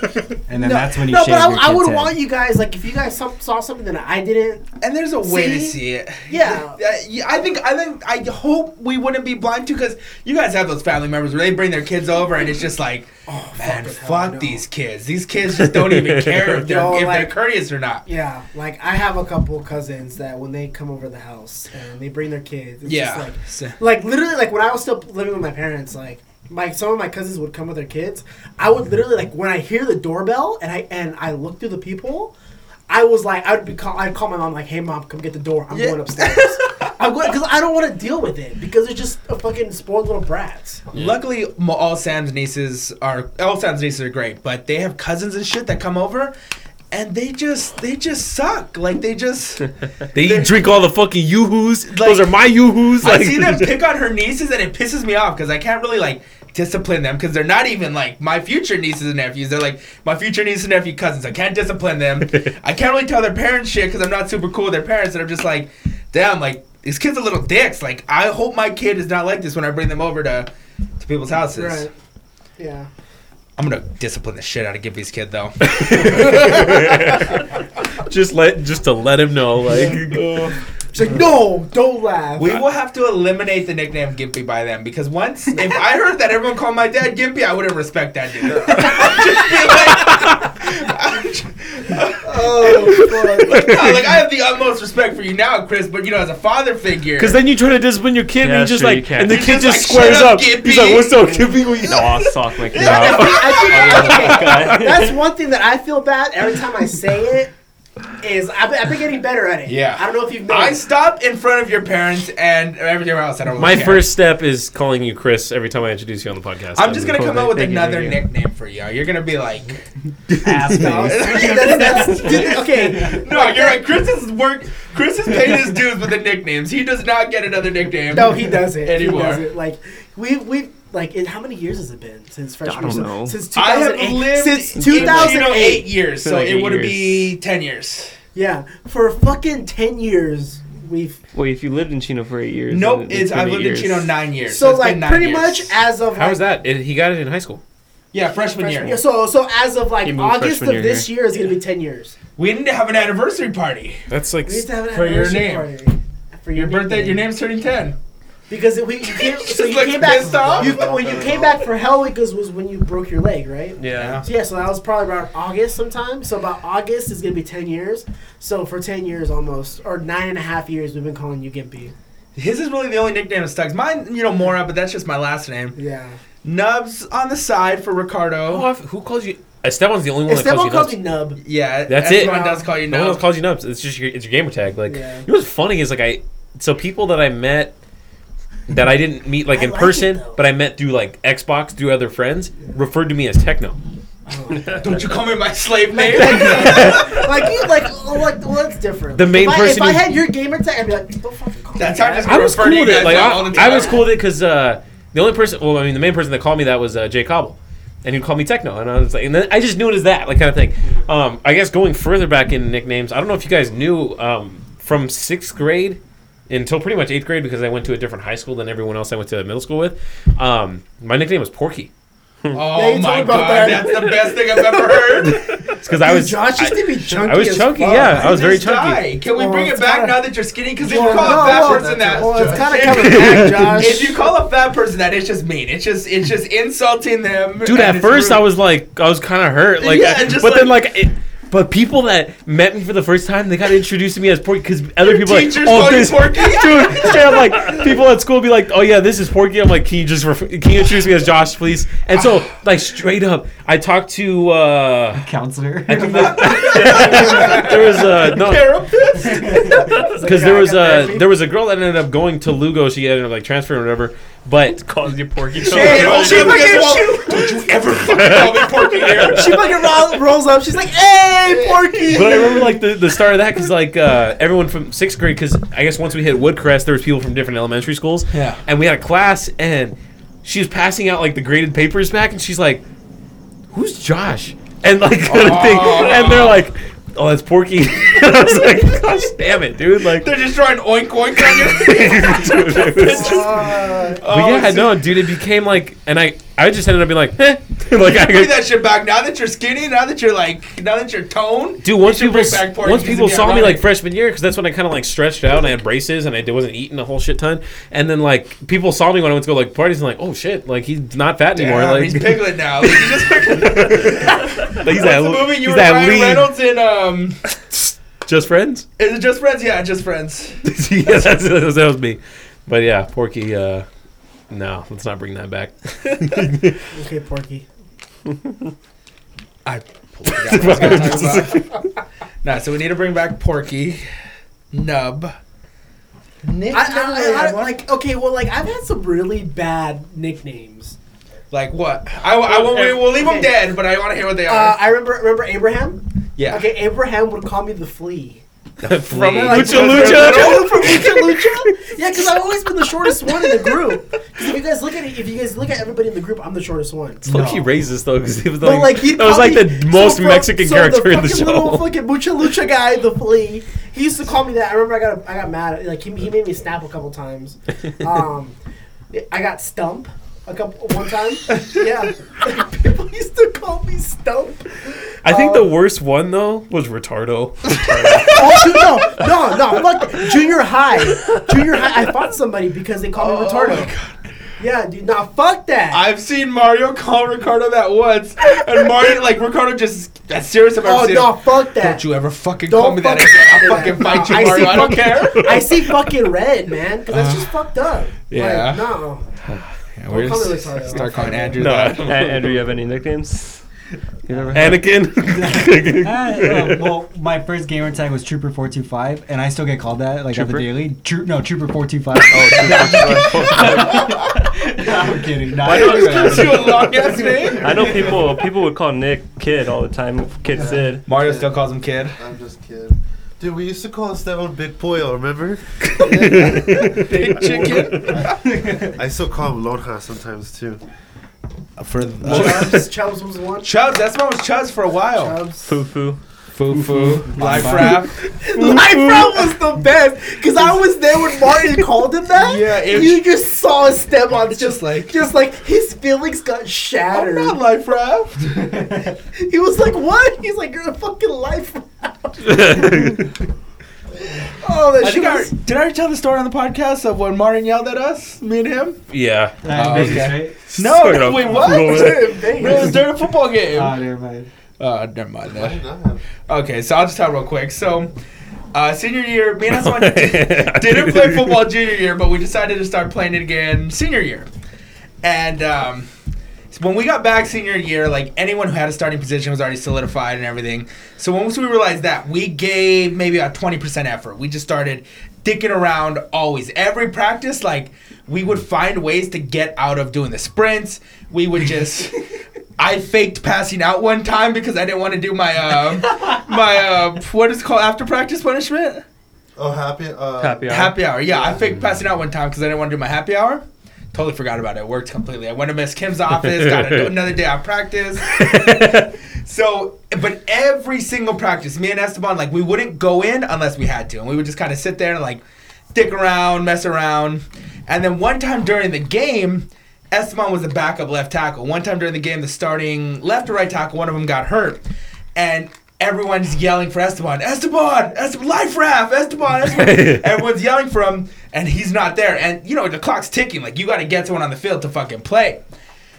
And then no, that's when you no, shave but I, your I would head. want you guys like if you guys some, saw something that I didn't. and there's a way to See? see it. Yeah. Yeah, I think I think I hope we wouldn't be blind to because you guys have those family members where they bring their kids over and it's just like, oh man, fucking hell, I fuck know. these kids. These kids just don't even care if they're Yo, if like- they're courteous or not. Yeah, like I have a couple cousins that when they come over the house and they bring their kids, it's Yeah. just like like literally like when I was still living with my parents, like my some of my cousins would come with their kids. I would literally like when I hear the doorbell and I and I look through the people, I was like I would be call I'd call my mom like, hey mom, come get the door. I'm Yeah. going upstairs. I'm going because I don't want to deal with it because they're just a fucking spoiled little brats. Luckily, all Sam's nieces are all Sam's nieces are great, but they have cousins and shit that come over, and they just they just suck. Like they just. They drink all the fucking yoo-hoos. Like- Those are my yoo-hoos. I see them pick on her nieces, and it pisses me off because I can't really like discipline them because they're not even like my future nieces and nephews. They're like my future niece and nephew cousins. I can't discipline them. I can't really tell their parents shit because I'm not super cool with their parents, and I'm just like, damn, like these kids are little dicks. Like I hope my kid is not like this when I bring them over to to people's houses. Right. Yeah. I'm gonna discipline the shit out of Gimpy's kid though. just let just to let him know, like. It's like no, don't laugh. We will have to eliminate the nickname Gimpy by them because once if I heard that everyone called my dad Gimpy, I wouldn't respect that dude. I'd just be like, oh, fuck. No, like I have the utmost respect for you now, Chris, but you know, as a father figure, Because then you try to discipline your kid, Yeah, and he just sure, you like, can't. and the He's kid just just, like, squares "Shut up, up. He's Gimpy." like, "What's up, Gimpy?" No, I'll sock my kid. I think, okay, that's one thing that I feel bad every time I say it. Is I've been, I've been getting better at it. Yeah. I don't know if you've noticed. I stop in front of your parents and everywhere else. I don't. My care. first step is calling you Chris every time I introduce you on the podcast. I'm just gonna come up with thank another thank you. nickname for you. You're gonna be like, Ass that's, that's, dude, okay. no, you're right. Chris has work. Chris is paying his dues with the nicknames. He does not get another nickname. No, he doesn't. Anymore. He doesn't. Like we we like in how many years has it been since freshman? I don't year? know. Since I have 2008. lived since in Chino 2008. eight years, so Like it would be ten years. Yeah, for fucking ten years we've. Wait, if you lived in Chino for eight years. Nope, then it's I've 20 lived years. in Chino nine years. So it's like been nine pretty years. much as of How like, was that? It, he got it in high school. yeah freshman, freshman year. year. So so as of like August of year this year is gonna be ten years. We need to have an anniversary party That's like We need to have an For your name. party. For your birthday. nickname. Your name's turning ten. Because we you came, so you Like came back. off? You, when you came back for Hell Week was, was when you broke your leg, right? Yeah. So yeah, so that was probably around August sometime. So about August is gonna be ten years. So for ten years almost, or nine and a half years, we've been calling you Gimpy. His is really the only nickname that stuck. Mine, you know, Mora, but that's just my last name. Yeah. Nubs on the side for Ricardo. Oh, who calls you? Uh, Esteban's the only one that Esteban calls you calls Nubs. me Nub. Yeah, That's it. Esteban does call you No one else calls you Nubs. It's just your, it's your gamer tag. Like, Yeah. you know what's funny is like I, so people that I met that I didn't meet like I in like person, it, but I met through like Xbox through other friends, referred to me as Techno. Don't you call me my slave name? like you, like, oh, like, well, that's different. The main if I, person If I had your gamer tag, I'd be like, don't fucking call That's me how I that. just I was cool with it. Like I, I was cool with it because uh, the only person, well, I mean, the main person that called me that was uh, Jay Cobble, and he called me Techno, and I was like, and then I just knew it as that, like kind of thing. Um, I guess going further back in nicknames, I don't know if you guys knew um, from sixth grade until pretty much eighth grade because I went to a different high school than everyone else I went to middle school with. Um, my nickname was Porky. Oh Yeah, my god, that. that's the best thing I've ever heard. It's because I was Josh used I- to be chunky. I was as chunky, fuck. yeah. I was very chunky. guy. Can we Well, bring it back kinda- now that you're skinny? Because if Well, you call no, a fat well, person that, well, it's kinda coming back, Josh. If you call a fat person that, it's just mean. It's just it's just insulting them. Dude, at first rude. I was like, I was kind of hurt, like, Yeah, just but then like, it, but people that met me for the first time, they got introduced to me as Porky because other Your people like, oh, this, Porky? dude, straight up, like people at school be like, oh yeah, this is Porky. I'm like, can you just, ref- can you introduce me as Josh, please? And so, like, straight up, I talked to, uh, Counselor. I think that, there was uh, no, therapist. because there was a there was a girl that ended up going to Lugo. She ended up like transferring or whatever, but Calls you Porky. Hey, Oh, don't she you fucking- fucking- don't you ever fucking call me Porky here. She fucking roll, rolls up. She's like, "Hey, Porky." But I remember like the, the start of that because like uh, everyone from sixth grade because I guess once we hit Woodcrest there was people from different elementary schools. Yeah. And we had a class and she was passing out like the graded papers back and she's like, "Who's Josh?" And like kind of thing, and they're like, "Oh, that's Porky." I was like, "Gosh, damn it, dude!" Like, They're just throwing oink oink on your face. dude, it was- Uh, but yeah, no, dude, it became like, and I I just ended up being like, eh. like I Bring that shit back. Now that you're skinny, now that you're like, now that you're toned, Dude, once people Porky people saw me like freshman year, because that's when I kind of like stretched out and I had braces and I wasn't eating a whole shit ton. And then like people saw me when I went to go like parties and like, oh shit, like he's not fat anymore. Damn, like he's Piglet now. Like, he's just Piglet. he's that, the movie you were Ryan. Reynolds in? Um, Just friends. is it Just Friends? Yeah, Just Friends. yeah, that's, that was me. But yeah, Porky. uh No, let's not bring that back. okay, Porky. I forgot what I was gonna talk about. nah, so we need to bring back Porky, Nub, Nick I, I, I, I, like okay, well, like I've had some really bad nicknames. Like what? I, I won't. we- We'll leave them dead, but I want to hear what they Uh, are. I remember remember Abraham. yeah. Okay, Abraham would call me the flea. From Like, Lucha Lucha. from Lucha Lucha. Yeah, because I've always been the shortest one in the group. Because if you guys look at it, if you guys look at everybody in the group, I'm the shortest one. Look, he racist though, because he was like, like he that was like the most Mexican so character in the fucking Little fucking Mucha Lucha guy, the flea. He used to call me that. I remember I got I got mad. Like he, he made me snap a couple times. Um, I got stump a couple one time. Yeah, people used to call me stump. I think the Um, worst one though was retardo. Oh no, no, no! Fuck junior high, junior high. I fought somebody because they called me Oh retardo. my God. Yeah, dude. Nah, fuck that. I've seen Mario call Ricardo that once, and Mario like Ricardo just as serious about it. oh it. no, fuck that. Don't you ever fucking Don't call me that again. I'll fucking fight No, you, Mario. see I don't care. I see fucking red, man, because that's just fucked up. Yeah. Like, no. Yeah, we're call me just retarded. start calling Andrew No, that. don't A- know. Andrew, you have any nicknames? You never had? Anakin. Uh, uh, well, my first gamer tag was Trooper four two five, and I still get called that like Trooper? at the daily. Tro- no, Trooper four two five. I'm kidding. No, Why I don't don't you do you a long ass name. I know people people would call Nick Kid all the time. Kid Sid. Mario still calls him kid. I'm just kidding. Dude, we used to call Esteban Big Pollo, remember? Big chicken. I still call him Lonja sometimes too. For Chubbs, Chubbs was one. Chubbs, that's what was Chubbs for a while. Chubbs. Foo Foo. Foo foo, life rap. Life Route was the best because I was there when Martin called him that. Yeah, it- you just saw his step on just just like- just like his feelings got shattered. I'm shattered. not life rap. He was like, "What?" He's like, "You're a fucking life." Route." oh, that I shit think I, did I already tell the story on the podcast of when Martin yelled at us, me and him? yeah. Uh, Oh, okay. No, Straight no wait, what? It. No, it was during a football game. Oh, never mind. Uh, never mind that. did I have? Okay, so I'll just tell real quick. So, uh, senior year, me and Aswan I didn't didn't play football junior year, but we decided to start playing it again senior year. And um, so when we got back senior year, like anyone who had a starting position was already solidified and everything. So once we realized that, we gave maybe a twenty percent effort. We just started dicking around always. Every practice, like we would find ways to get out of doing the sprints. We would just. I faked passing out one time because I didn't want to do my uh, my uh, what is it called after practice punishment Oh, happy. Uh, Happy hour. happy hour. Yeah, I faked passing out one time because I didn't want to do my happy hour. Totally forgot about it. It worked completely. I went to Miss Kim's office, got another day of practice. so, but every single practice, me and Esteban, like we wouldn't go in unless we had to, and we would just kind of sit there and like dick around, mess around. And then one time during the game, Esteban was the backup left tackle. One time during the game, the starting left or right tackle, one of them got hurt, and everyone's yelling for Esteban. Esteban, Esteban, life raft, Esteban, Esteban. Everyone's yelling for him, and he's not there. And you know the clock's ticking. Like you got to get someone on the field to fucking play.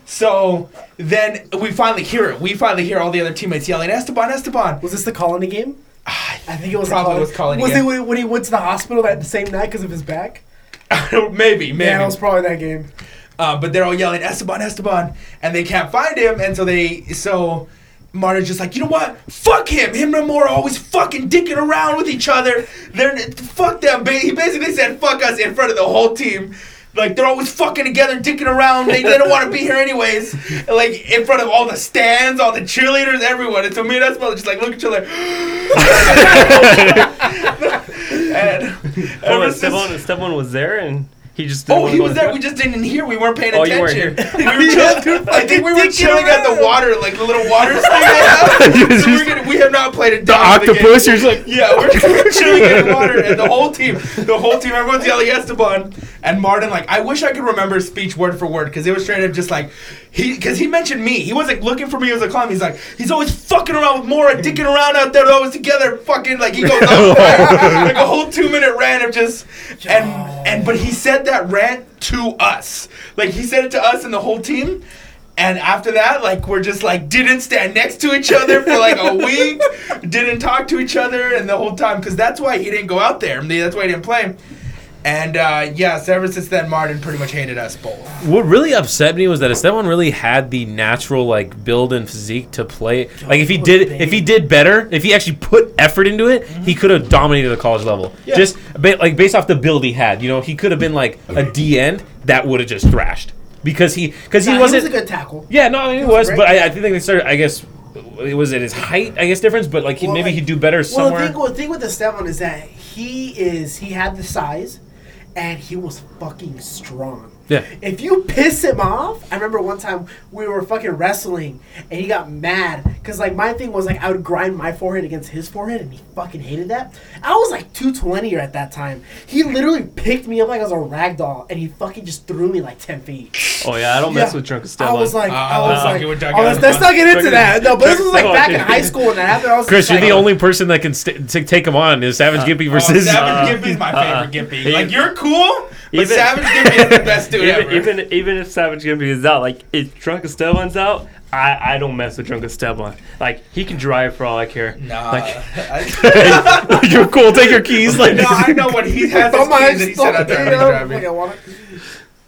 So then we finally hear it. We finally hear all the other teammates yelling, Esteban, Esteban. Was this the colony game? I I think it was Probably the was Colony Was game. it when, when he went to the hospital that same night because of his back? maybe, maybe. Yeah, it was probably that game. Uh, but they're all yelling Esteban, Esteban, and they can't find him, and so they so Martin's just like, you know what? Fuck him. Him and Mora are always fucking dicking around with each other. They're fuck them. Ba- He basically said fuck us in front of the whole team. Like they're always fucking together, dicking around. They, they don't want to be here anyways. Like in front of all the stands, all the cheerleaders, everyone. And so me and Esteban just like look at each other. and ever and since- Steban, Steban was there and he just. didn't Oh, he was there. the- We just didn't hear. We weren't paying Oh, you weren't attention. here. we were chilling. I think we were chilling at the water, like the little water thing they have. so we're gonna, we have not played a The dog of octopus, you're just like, Yeah, we're, we're chilling in the water, and the whole team, the whole team, everyone's yelling Esteban, and Martin. Like, I wish I could remember speech word for word because it was straight up just like he, because he mentioned me. He wasn't looking for me as a clown. He's like, he's always fucking around with Mora, dicking around out there, always together, fucking like he goes like a whole two minute rant of just and and but he said that rant to us, like he said it to us and the whole team. And after that, like we're just like didn't stand next to each other for like a week, didn't talk to each other, and the whole time because that's why he didn't go out there. That's why he didn't play. And uh, yes, ever since then, Martin pretty much hated us both. What really upset me was that Esteban really had the natural like build and physique to play. Like if he did, big. if he did better, if he actually put effort into it, he could have dominated the college level. Yeah. Just ba- like based off the build he had, you know, he could have been like a D end that would have just thrashed because he because Nah, he he was wasn't. a good tackle. yeah, no, I mean, he He was was, great. but I, I think they started. I guess it was it his height, I guess difference, but like he, Well, maybe like- he'd do better Well, somewhere. the thing, the thing with Esteban is that he is he had the size, and he was fucking strong. Yeah. If you piss him off, I remember one time we were fucking wrestling, and he got mad because like my thing was like I would grind my forehead against his forehead, and he fucking hated that. I was like two twenty at that time. He literally picked me up like I was a rag doll, and he fucking just threw me like ten feet. Oh yeah, I don't mess Yeah. with drunk I was like, Uh, I was uh, like, you were oh, talking let's, about- let's not get into that. No, but this was like back in high school when that happened. I was like, Chris, you're like, the only person that can st- to take him on is Savage Gimpy Oh, versus. Savage Gimpy's my uh-uh. favorite Gimpy. Like you're cool, but Even- Savage Gimpy is the best dude even, ever. even even if Savage Gimpy is out, like if Drunk Esteban's out, I, I don't mess with Drunk Esteban. Like he can drive for all I care. nah, Like I, you're cool. Take your keys. Like no, I know what he has. Throw His my keys and he said out there stuff, when you he's know, driving. want it.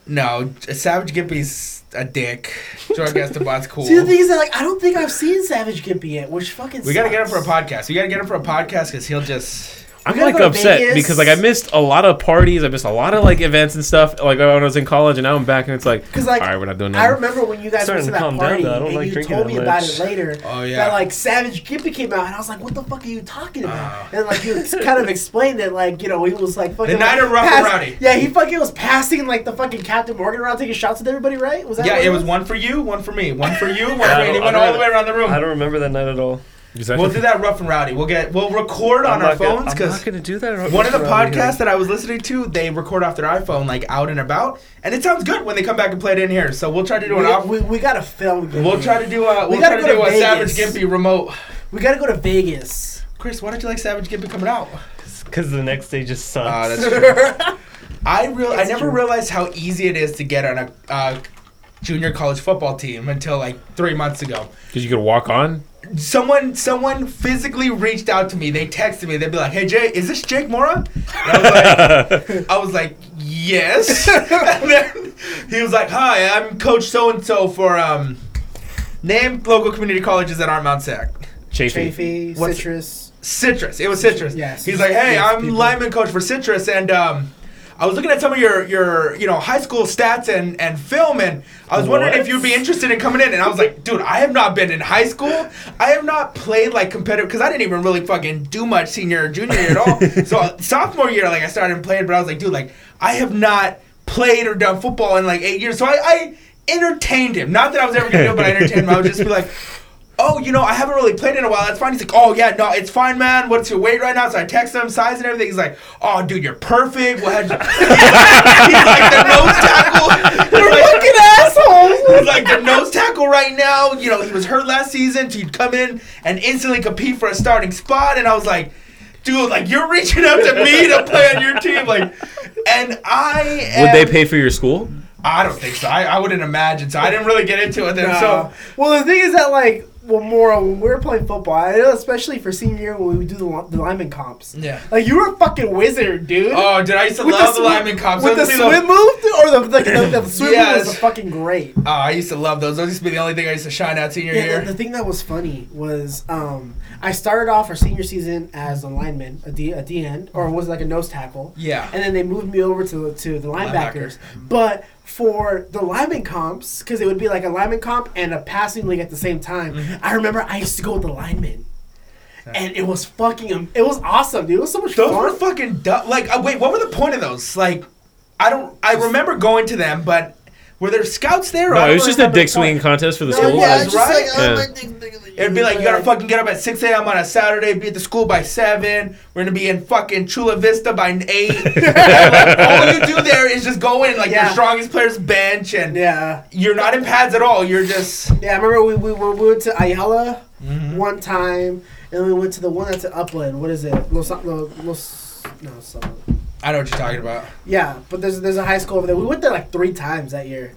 No, Savage Gimpy's a dick. Drunk Esteban's cool. See, the thing is that like I don't think I've seen Savage Gimpy yet, which fucking. we gotta get him for a podcast. We gotta get him for a podcast because he'll just. I'm like upset Vegas. because like I missed a lot of parties. I missed a lot of like events and stuff. Like when I was in college, and now I'm back and it's like, Because like all right, we're not doing that. I remember when you guys went to to that calm down, party though. I don't and like you told me about much. it later. Oh, yeah. That like Savage Gimpy came out and I was like, what the fuck are you talking about? Oh. And like you kind of explained it like you know he was like fucking. The night of like, Rough and Rowdy. Yeah, he fucking was passing like the fucking Captain Morgan around taking shots at everybody, right? Was that? Yeah, it was one for you, one for me, one for you, one for I me. don't- And he I went don't- all the way around the room. I don't remember that night at all. We'll do that rough and rowdy. We'll get we'll record on I'm our not gonna- phones I'm because not gonna do that. one of the around here. podcasts that I was listening to, they record off their iPhone like out and about, and it sounds good when they come back and play it in here. So we'll try to do an off. We, we, we gotta film. Gimpy. We'll try to do a We we'll gotta try to go do to a Savage Gimpy remote. We gotta go to Vegas. Chris, why don't you like Savage Gimpy coming out? because the next day just sucks. Ah, that's true. I real I never true. realized how easy it is to get on a uh, junior college football team until like three months ago. Because you could walk on. Someone someone physically reached out to me. They texted me. They'd be like, "Hey Jay, is this Jake Mora?" And I was like, I was like, "Yes." and then he was like, "Hi, I'm Coach so and so for um, name local community colleges that aren't Mount Sac." Chaffey. Chaffey, citrus. Citrus. It was Citrus. Yes. He's like, "Hey, Yes, I'm people. lineman coach for Citrus, and um." I was looking at some of your, your you know high school stats and, and film and I was wondering What? if you'd be interested in coming in and I was like dude I have not been in high school. I have not played like competitive because I didn't even really fucking do much senior or junior year at all. So sophomore year like I started playing but I was like dude like I have not played or done football in like eight years. So I, I entertained him. Not that I was ever gonna do it but I entertained him. I would just be like oh, you know, I haven't really played in a while. That's fine. He's like, oh, yeah, no, it's fine, man. What's your weight right now? So I text him, size and everything. He's like, oh, dude, you're perfect. What had you... He's like, the nose tackle. You're fucking assholes. He's like, the nose tackle right now. You know, he was hurt last season. So he'd come in and instantly compete for a starting spot. And I was like, dude, like, you're reaching out to me to play on your team. Like, and I am, Would they pay for your school? I don't think so. I, I wouldn't imagine. So I didn't really get into it then. No. So well, the thing is that like, well, more when we were playing football, I know especially for senior year when we would do the, the lineman comps. yeah. Like you were a fucking wizard, dude. Oh, did I used to With love the, swim- lineman comps. With the Those used to be swim move, or the like the, the swim Yes. move was fucking great. Oh, I used to love those. Those used to be the only thing I used to shine at senior Yeah, year. the, the thing that was funny was um, I started off our senior season as a lineman, a D, a D end, or was it like a nose tackle. Yeah. And then they moved me over to to the linebackers. But for the lineman comps, because it would be like a lineman comp and a passing league at the same time, Mm-hmm. I remember I used to go with the lineman. And it was fucking, it was awesome, dude. It was so much Those fun. were fucking dumb. Like, uh, wait, what were the point of those? Like, I don't. I remember going to them, but were there scouts there? or No, it was just a dick swinging contest for the No, school. yeah, was, just right? like, oh, Yeah. my dick- dick- It'd be like, you gotta fucking get up at 6 a.m. on a Saturday, be at the school by 7. We're gonna be in fucking Chula Vista by 8. Like, all you do there is just go in, like, Yeah. your strongest player's bench, and Yeah. you're not in pads at all. You're just. Yeah, I remember we, we, we went to Ayala Mm-hmm. one time, and we went to the one that's at Upland. What is it? Los, Los, Los no, something. I know what you're talking about. Yeah, but there's there's a high school over there. We went there like three times that year.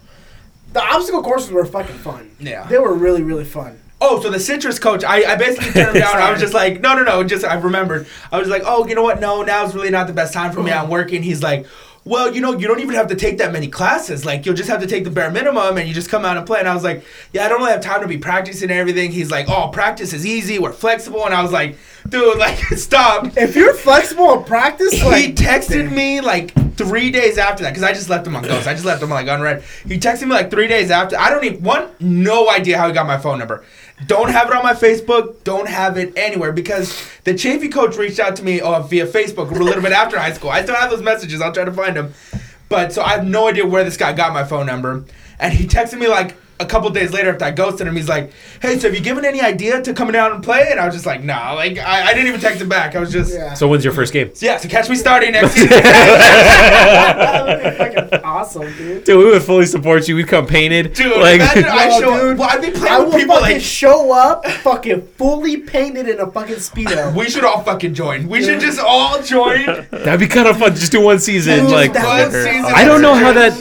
The obstacle courses were fucking fun. Yeah. They were really really fun. Oh, so the citrus coach, I, I basically turned him down. I was just like, no, no, no. Just I remembered. I was like, oh, you know what? No, now is really not the best time for me. I'm working. He's like, well, you know, you don't even have to take that many classes. Like, you'll just have to take the bare minimum and you just come out and play. And I was like, yeah, I don't really have time to be practicing everything. He's like, oh, practice is easy. We're flexible. And I was like, dude, like, stop. If you're flexible in practice, He like texted me like three days after that because I just left him on ghost. I just left him like unread. He texted me like three days after. I don't even one no idea how he got my phone number. Don't have it on my Facebook. Don't have it anywhere because the Chaffey coach reached out to me uh, via Facebook a little bit after high school. I still have those messages. I'll try to find them. But so I have no idea where this guy got my phone number. And he texted me like a couple days later after I ghosted him. He's like, "Hey, so have you given any idea to coming out and play?" And I was just like, "Nah." Like I, I didn't even text him back. I was just yeah. So when's your first game? yeah, so catch me starting next season. that would be fucking awesome, dude. Dude, we would fully support you. We'd come painted. Dude, like, imagine I show dude. Well, I'd be playing I with will people fucking like. show up, fucking fully painted in a fucking speedo. we should all fucking join. We should just all join. that'd be kind of fun. Just do one season. Dude, like, One season I don't know how that.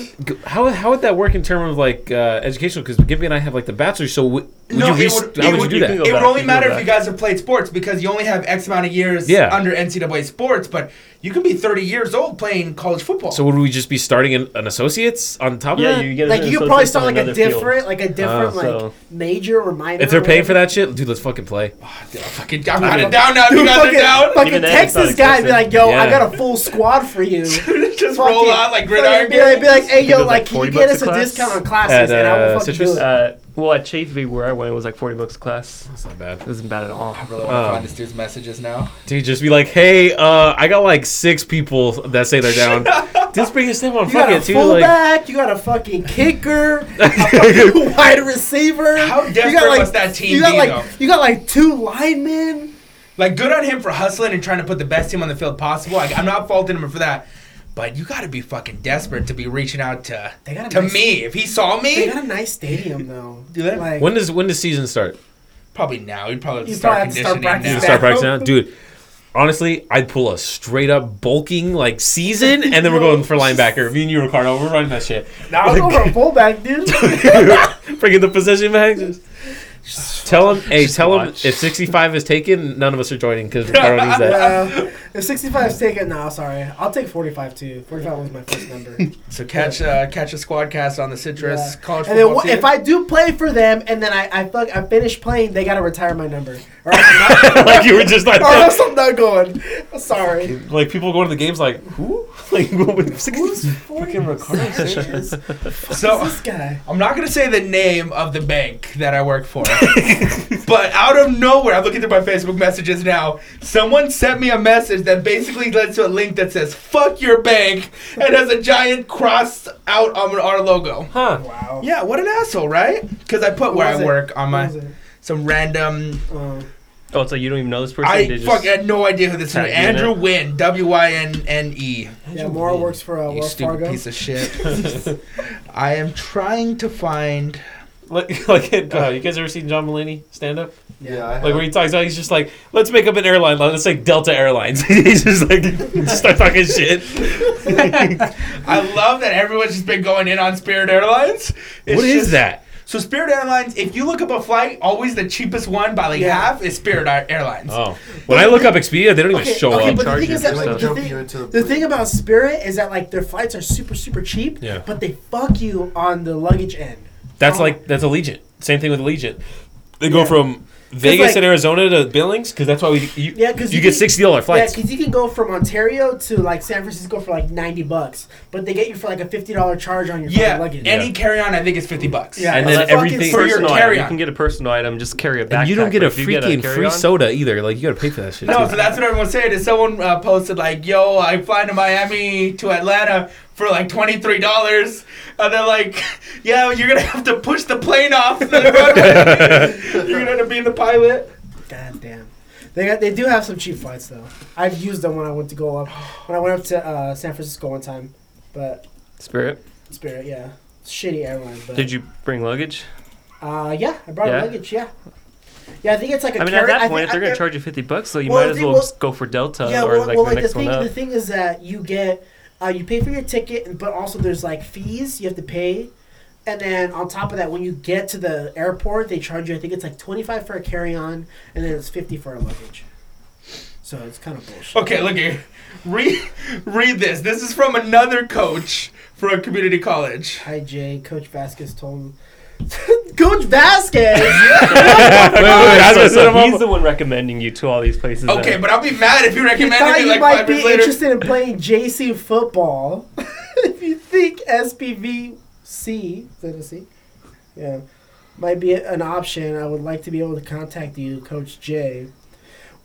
How how would that work in terms of like uh, educational? Because Gibby and I have like the bachelor. So would No, you? it Re- would- how it would you do that? can go It would only matter if you guys have played sports because you only have X amount of years Yeah. under NCAA sports, but you can be 30 years old playing college football. So would we just be starting an, an associates on top of Yeah, that? you get Like you could probably associate's start like a another field. different, like a different Ah, like so- major or minor. if they're paying for that shit, dude, let's fucking play. Dude, I'm fucking, I'm kinda down now. You Dude, guys fucking, are down. fucking text this guy and be like, "Yo, I got a full squad for you." just Fucking- roll on like gridiron be like, be like, "Hey, yo, like, like, can you 40 get us a a discount on classes?" And I uh, will fucking Citrus? do it. Well, at Chaffey, where I went, it was like 40 bucks a class. That's not bad. It wasn't bad at all. I really want to Um, find this dude's messages now. Dude, just be like, hey, uh, I got like six people that say they're down. just bring us them on You got a fuck it too. Like, fullback, you got a fucking kicker, a fucking wide receiver. How you desperate got, like, must that team you got be, like though? you got like two linemen. Like, good on him for hustling and trying to put the best team on the field possible. Like, I'm not faulting him for that. But you got to be fucking desperate to be reaching out to They got to nice- me. If he saw me, They got a nice stadium though. Do they? Like, when does when does season start? probably now. He'd probably have to start probably have to start conditioning practicing You now. can start practicing now, dude. Honestly, I'd pull a straight up bulking like season, and then we're going for linebacker. Me and you, Ricardo, we're running that shit. Nah, I'll go for a fullback, dude. Bringing the possession back. Just, tell him, hey, Just tell him if 65 is taken, none of us are joining because Ricardo needs that. Yeah. If 65 is taken, no, sorry. I'll take 45 too. 45 was my first number. So catch uh, catch a squad cast on the Citrus Yeah. college And then football wh- team. if I do play for them and then I I, fuck, I finish playing, they gotta retire my number. Or else I'm not, like you were just like, or else I'm not going. Sorry. like people going to the games like who? Like Who's 60 fucking Ricardo Sanchez? so this guy? I'm not gonna say the name of the bank that I work for, but out of nowhere, I'm looking through my Facebook messages now. Someone sent me a message that basically led to a link that says "fuck your bank" and has a giant cross out on our logo. Huh? Wow. Yeah, what an asshole, right? Because I put Who where I it? work on Who my some random. Oh. Oh. it's like you don't even know this person? I They just- fuck I had no idea who this is. Tag you in Andrew it? Wynne, W Y N N E. yeah, Mora works for uh, You Wells stupid Fargo. piece of shit. I am trying to find. Like, like uh, you guys ever seen John Mulaney stand up? Yeah, I Like where he talks about, he's just like, let's make up an airline. Let's say Delta Airlines. he's just like, just start talking shit. I love that everyone's just been going in on Spirit Airlines. It's what is just- that? So Spirit Airlines, if you look up a flight, always the cheapest one by like Yeah. half is Spirit Airlines. Oh, when I look up Expedia, they don't even show okay, up. but the charge thing is that like, like the, thing, you into the. the thing about Spirit is that like their flights are super super cheap, Yeah. but they fuck you on the luggage end. That's Oh. like that's Allegiant. Same thing with Allegiant. They go Yeah. from Vegas like- and Arizona to Billings because that's why we you, Yeah, 'cause you, you get can- sixty dollar flights. Yeah, flights. because you can go from Ontario to like San Francisco for like ninety bucks, but they get you for like a fifty dollar charge on your fucking Yeah, luggage. any carry-on I think is fifty bucks. Yeah, and then fucking everything- For your carry on. You can get a personal item, just carry a backpack. and you don't get a but if you get freaking free soda either. Like you got to pay for that shit. No, too. so that's what everyone's saying. Is someone uh, posted like, "Yo, I fly to Miami to Atlanta for like twenty three dollars," and they're like, "Yeah, you're gonna have to push the plane off. the runway. you're gonna have to be the pilot." God damn. They got they do have some cheap flights though. I've used them when I went to go up when I went up to uh, San Francisco one time, but Spirit. Spirit, yeah, shitty airline. But Did you bring luggage? Uh, yeah, I brought Yeah? luggage. Yeah, yeah. I think it's like a I mean, carry- at that point, think- if they're I- gonna charge you fifty bucks, so you Well, might as thing well was- just go for Delta yeah, or well, like well, the like next the one thing, up. the thing is that you get, uh, you pay for your ticket, but also there's like fees you have to pay, and then on top of that, when you get to the airport, they charge you. I think it's like twenty five for a carry on, and then it's fifty for a luggage. So it's kind of bullshit. Okay, look here. Read read this. This is from another coach for a community college. Hi Jay, Coach Vasquez told. Coach Vasquez. Wait, wait, wait, I so, so set him up. he's the one recommending you to all these places. Okay, then. but I'll be mad if you He recommend thought me you like might five be later. interested in playing JC football. if you think SBVC, is that a C? Yeah, might be an option. I would like to be able to contact you, Coach J.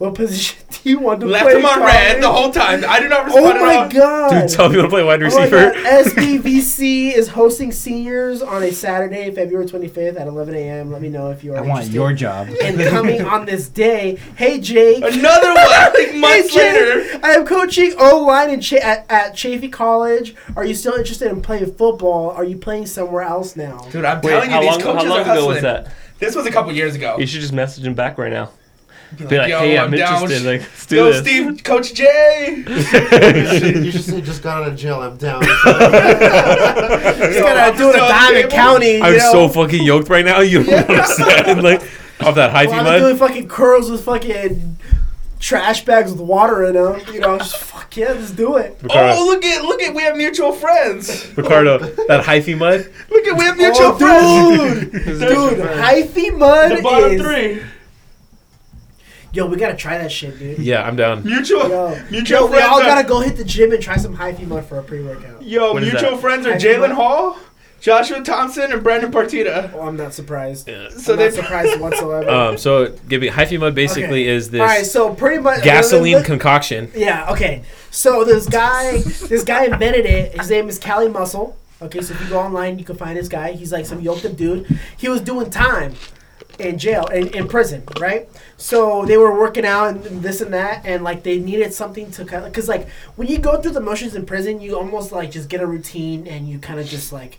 What position do you want to Left play? Left him on red the whole time. I do not oh respond. Oh my at all. god! Dude, tell me you want to play wide Oh receiver. God. SBVC is hosting seniors on a Saturday, February 25th at 11 a.m. Let me know if you are I want your job. And coming on this day. Hey, Jake. Another one, like months Hey, later. I am coaching O line in Cha- at, at Chaffey College. Are you still interested in playing football? Are you playing somewhere else now? Dude, I'm Wait, telling you, how these long, coaches how long are ago was that? This was a couple years ago. You should just message him back right now. Be Be like, Yo, hey, I'm, down. interested. Like, let's do Yo, this. Steve, Coach Jay. you, should, you should say just got out of jail. I'm down. Just Yo, gotta I'm do it in Diamond. County. I'm you know? so fucking yoked right now. You don't understand. Like, off that hyphy Well, I'm mud. doing fucking curls with fucking trash bags with water in them. You know, just fuck yeah, let's do it. Ricardo, Oh, look at look at we have mutual friends. Ricardo, that hyphy mud. Look at we have oh, mutual Oh, friends. dude, dude, hyphy mud The bottom is. three. Yo, we gotta try that shit, dude. Yeah, I'm down. Mutual Yo, mutual yo, we all are- gotta go hit the gym and try some hyphy mud for a pre-workout. Yo, What is mutual friends are Jalen Hall, Joshua Thompson, and Brandon Partita. Oh, I'm not surprised. Yeah. So I'm they not surprised whatsoever. Um, so give me hyphy mud. Basically, Okay. is this all right, so pretty much gasoline Look- concoction. Yeah, okay. So this guy, this guy invented it. His name is Cali Muscle. Okay, so if you go online, you can find this guy. He's like some yoked up dude. He was doing time in jail, in, in prison, right? So they were working out and this and that, and like they needed something to kind of, because like when you go through the motions in prison, you almost like just get a routine and you kind of just like,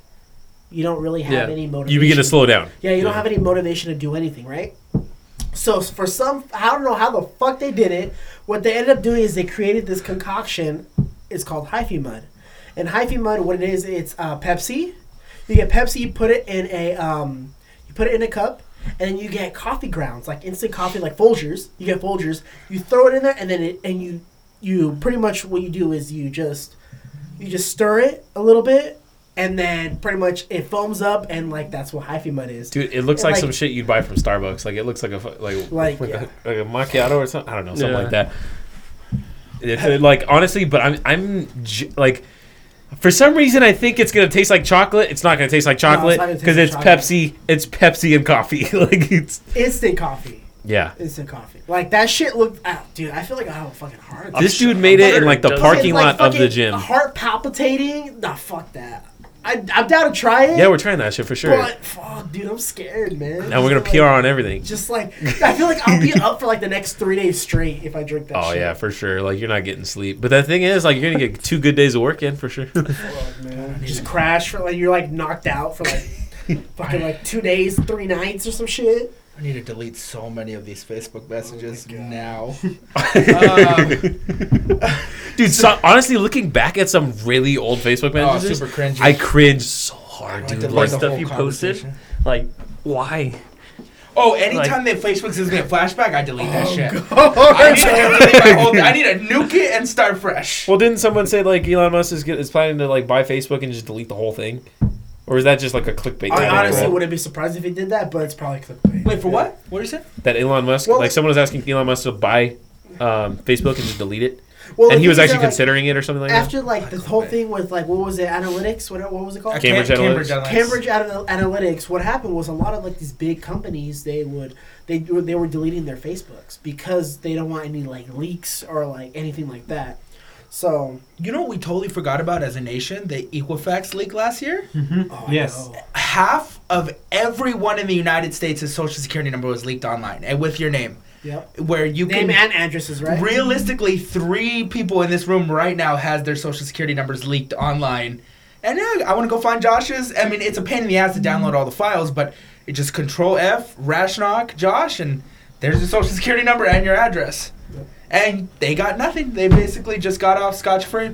you don't really have Yeah, any motivation. you begin to slow down. Yeah, you don't have any motivation to do anything, right? So for some, I don't know how the fuck they did it. What they ended up doing is they created this concoction. It's called hyphy mud, and hyphy mud, what it is, it's uh, Pepsi. You get Pepsi, you put it in a, um, you put it in a cup, and then you get coffee grounds, like instant coffee, like Folgers. You get Folgers. You throw it in there, and then it, and you, you pretty much what you do is you just, you just stir it a little bit. And then pretty much it foams up, and like that's what hyphy mud is. Dude, it looks And, like, like- some shit you'd buy from Starbucks. Like it looks like a like Like, like, yeah. a, like a macchiato or something. I don't know, something Yeah. like that. It's like honestly, but I'm I'm j- like for some reason I think it's gonna taste like chocolate. It's not gonna taste like chocolate not gonna taste because like it's chocolate. Pepsi. It's Pepsi and coffee. like it's Instant coffee. yeah. Instant coffee. Like that shit looked. Ah, dude, I feel like I have a fucking heart. This dude made it in like the it does. parking It's like lot of the fucking gym. Heart palpitating. Nah, fuck that. I, I'm down to try it. Yeah, we're trying that shit for sure. But fuck, dude, I'm scared, man. Now we're gonna PR like- on everything. Just like I feel like I'll be up for like the next three days straight if I drink that. Oh shit. yeah, for sure. Like you're not getting sleep. But the thing is, like you're gonna get two good days of work in for sure. Fuck, man. Just crash for like you're like knocked out for like fucking like two days, three nights or some shit. I need to delete so many of these Facebook messages Oh now. um, Dude, so, honestly, looking back at some really old Facebook oh, messages, super cringy. I cringe so hard, dude. delete Like, the stuff you posted? Like, why? Oh, anytime that Facebook gives me a flashback, I delete that shit. Oh, I need, to delete my whole, I need to nuke it and start fresh. well, didn't someone say like Elon Musk is, get, is planning to like buy Facebook and just delete the whole thing, or is that just like a clickbait? I honestly wouldn't be surprised if he did that, but it's probably clickbait. Wait for what? What did you say? that Elon Musk, Well- like someone was asking Elon Musk to buy um, Facebook and just delete it, Well, and he was actually that, like, considering it or something like that. after like the whole thing with like what was it analytics what, what was it called Cambridge Cam- Analytics. Cambridge Anal- Analytics what happened was a lot of like these big companies they would they were- they were deleting their Facebooks because they don't want any like leaks or like anything like that so You know what we totally forgot about as a nation? The Equifax leak last year? oh, I Yes. know. Half of everyone in the United States' social security number was leaked online and with your name. yep. Where you name can and addresses right? realistically three people in this room right now has their social security numbers leaked online. And yeah, i want to go find josh's. I mean it's a pain in the ass to download all the files but it just control f rashnock josh and there's your social security number and your address. Yep. and they got nothing. They basically just got off scotch-free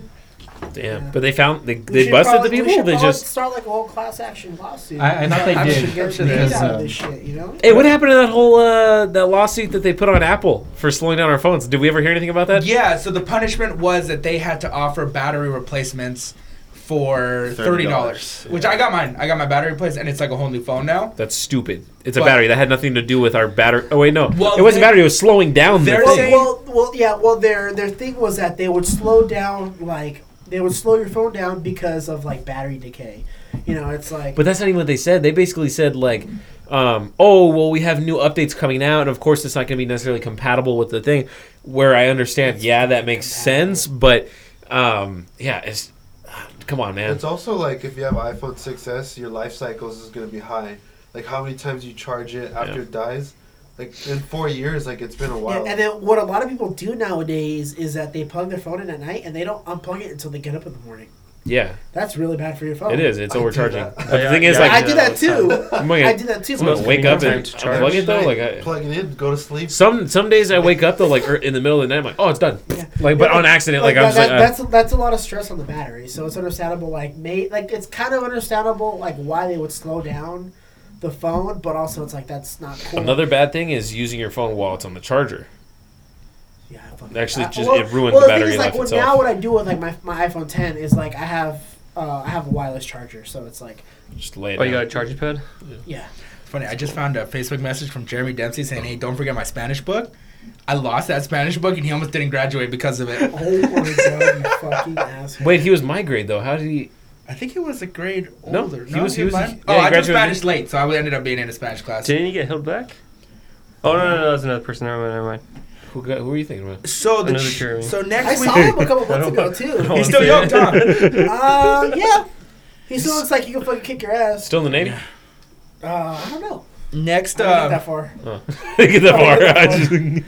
Damn. Yeah. But they found they, they busted probably- the people. They just start like a whole class action lawsuit. I, I thought they I'm did. Get sure paid there is. out of um, this shit, you know? Hey, what happened to that whole uh, that lawsuit that they put on Apple for slowing down our phones? Did we ever hear anything about that? Yeah, so the punishment was that they had to offer battery replacements for thirty dollars. $30, Which I got mine. I got my battery replaced, and it's like a whole new phone now. That's stupid. It's a battery that had nothing to do with our battery. Oh wait, no, Well, it wasn't they- battery. It was slowing down the they're thing. Well, well, well, yeah. Well, their their thing was that they would slow down, like they would slow your phone down because of like battery decay. You know, it's like But that's not even what they said. They basically said like, um, "Oh, well, we have new updates coming out, and of course, it's not going to be necessarily compatible with the thing." Where I understand, yeah, that makes sense, but um, yeah, it's come on, man. It's also like if you have iPhone 6s, your life cycles is going to be high. Like how many times you charge it after Yeah. it dies. Like in four years, like it's been a Yeah, while. and then what a lot of people do nowadays is that they plug their phone in at night and they don't unplug it until they get up in the morning. Yeah, That's really bad for your phone. it is. It's I overcharging. But the thing is, yeah, like, I do that all the time. too. I'm gonna, I did that too. I'm gonna wake up and to charge. unplug it though. Like, I, plug it in, go to sleep. some some days I wake up though, like er, in the middle of the night, I'm like, oh, it's done. Yeah. Like, but Yeah, on accident, like, that- I'm just like, that- uh, that's that's a lot of stress on the battery. So it's understandable. Like, may like it's kind of understandable like why they would slow down the phone, but also it's like that's not cool. another bad thing is using your phone while it's on the charger. Yeah, I Actually, I- just- well- it ruins well, the thing battery is, like, life what- itself. Now, what I do with like my, my iPhone 10 is like I have uh, I have a wireless charger, so it's like Just lay it Oh, you got a charging pad? yeah. It's funny. I just found a Facebook message from Jeremy Dempsey saying, "Hey, don't forget my Spanish book." I lost that Spanish book, and he almost didn't graduate because of it. Oh my god, you fucking asshole. Wait, he was my grade though. How did he? I think he was a grade No, older. he was- he was- mine? yeah, oh, he I took Spanish late, so I ended up being in a Spanish class. Didn't you get held back? Oh, no, no, no, that's another person. Never mind, never mind. Who, got, who are you thinking about? So the Another ch- Jeremy. so I next saw week him a couple months ago too. He's still say young, it. Tom. Uh, yeah. He still looks like he can fucking kick your ass. Still in the Navy? Uh, I don't know. Next, I didn't get uh, that far. Get that Oh, far. get that I far.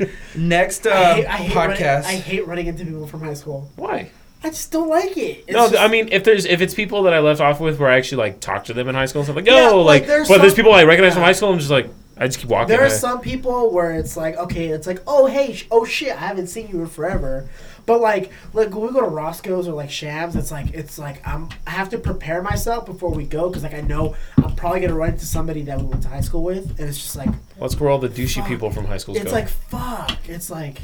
just- next uh, I hate, I hate running, podcast. I hate running into people from high school. Why? I just don't like it. It's no, just- I mean, if there's if it's people that I left off with where I actually like talked to them in high school and stuff like, yo, Yeah, like, like, there's but there's people I recognize from high school. I'm just like, I just keep walking. There are some people where it's like, okay, it's like, oh hey, sh- oh shit, I haven't seen you in forever. But like, like when we go to Roscoe's or like Shams, it's like, it's like I'm, I have to prepare myself before we go because like I know I'm probably gonna run into somebody that we went to high school with, and it's just like, That's where all the douchey Fuck. people from high school it's like fuck, it's like.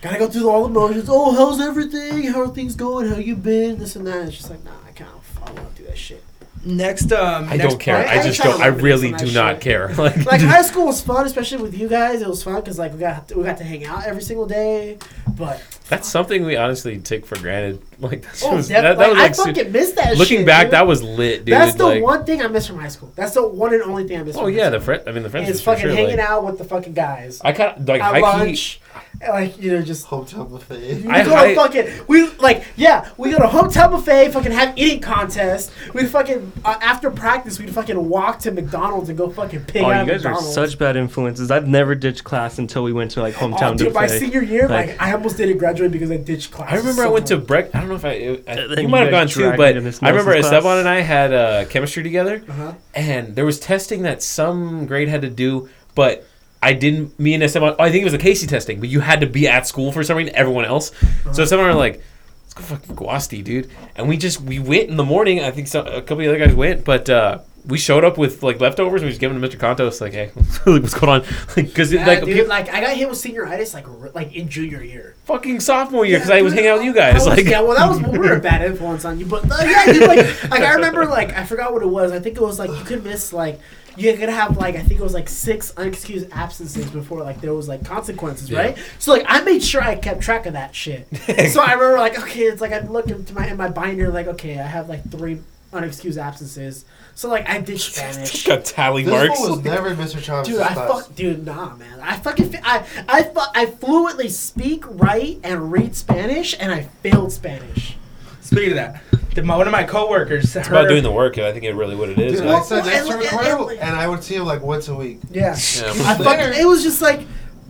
Gotta go through all the motions. Oh, how's everything? How are things going? How you been? This and that. It's just like, nah, I kind of, I don't want to do that shit. next, um, I next don't care. part- I I just don't. I really do not shit. care. Like, Like high school was fun, especially with you guys. It was fun because like we got we got to hang out every single day. But that's something we honestly take for granted. Like that's oh, was, def- that, that like, was I like su- fucking missed that. looking shit, back, dude. that was lit, dude. That's the like, one thing I miss from high school. That's the one and only thing I miss. Oh from yeah, high the friend. I mean, the friends. It's fucking sure, hanging like, out with the fucking guys I kind of like at high key. Lunch. and, Like you know, just Hometown buffet. we I- go I- to fucking we like yeah we go to hotel buffet fucking have eating contest we fucking uh, after practice we'd fucking walk to McDonald's and go fucking pig Oh, out you of guys are McDonald's. such bad influences. I've never ditched class until we went to like hometown Oh, dude, my buffet. senior year, like, Like- I almost didn't graduate because I ditched class. I remember so I went to hard. Breck. I don't know if I. I you you might have gone too, but me to this I remember nonsense Esteban and I had uh, chemistry together, Uh-huh. and there was testing that some grade had to do, but I didn't. Me and Esteban. Oh, I think it was the CAHSEE testing, but you had to be at school for some reason. Everyone else. So someone were like, "Let's go fucking Guasti, dude." And we just we went in the morning. I think some, a couple of the other guys went, but. uh we showed up with like leftovers. And We just gave them to Mr. Contos, like, "Hey, what's going on?" Because Yeah, like dude, like I got hit with senioritis like like in junior year. fucking sophomore year, because Yeah, I was hanging out with you guys. was- like, yeah, well, that was we were a bad influence on you, but uh, yeah, dude, like, like I remember, like I forgot what it was. I think it was like you could miss like you could have like I think it was like six unexcused absences before like there was like consequences, Yeah. right? So like I made sure I kept track of that shit. so I remember like okay, it's like I'm looking to my in my binder like okay, I have like three unexcused absences. So like I did Spanish. got tally This marks. one was never Mr. Chavez' Dude, I fuck, dude, nah, man. I fucking, fi- I, I, fu- I fluently speak, write, and read Spanish, and I failed Spanish. Speaking of that, the, my, one of my coworkers, It's about doing the work. I think it really what it is. Dude, Like, I sat Well, next to and- and- Ricardo, and- and I would see him like once a week. Yeah, Yeah. I fucking, it was just like,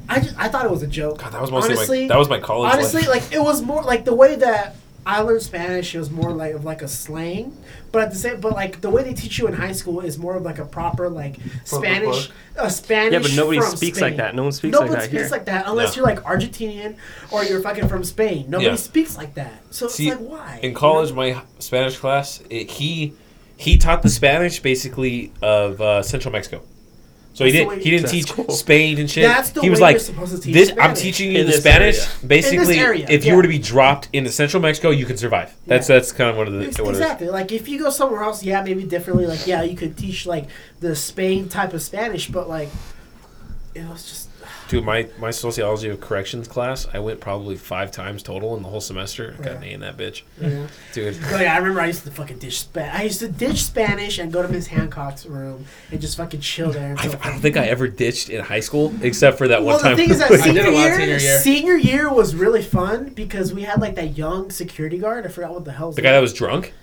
I just, I thought it was a joke. God, that was mostly honestly, my that was my college honestly, life. like it was more like the way that I learned Spanish. It was more like of like a slang, but at the same, but like the way they teach you in high school is more of like a proper like Spanish, a Spanish. Yeah, but nobody from speaks Spain. like that. No one speaks like that. no like one that speaks here. like that unless No. you're like Argentinian or you're fucking from Spain. Nobody Yeah. speaks like that. So See, it's like why in college, my Spanish class, it, he he taught the Spanish basically of uh, Central Mexico. So he That's the didn't he didn't teach cool. Spain and shit. That's the he was way like, you're supposed to teach this. I'm teaching you In the this Spanish. area. Basically, area, if you were to be dropped into Central Mexico, you can survive. That's Yeah. that's kind of one of the Ex- what it is. Exactly. Like if you go somewhere else, yeah, maybe differently. Like yeah, you could teach like the Spain type of Spanish, but like it was just Dude, my, my sociology of corrections class, I went probably five times total in the whole semester. I got an A in that bitch. you know. Dude. Oh, like, I remember I used to fucking ditch Spanish. I used to ditch Spanish and go to Miss Hancock's room and just fucking chill there. I, I don't think I ever ditched in high school except for that well, one time. Well, the thing is that senior did a lot year, senior year. senior year was really fun because we had like that young security guard. I forgot what the hell. the guy that was drunk?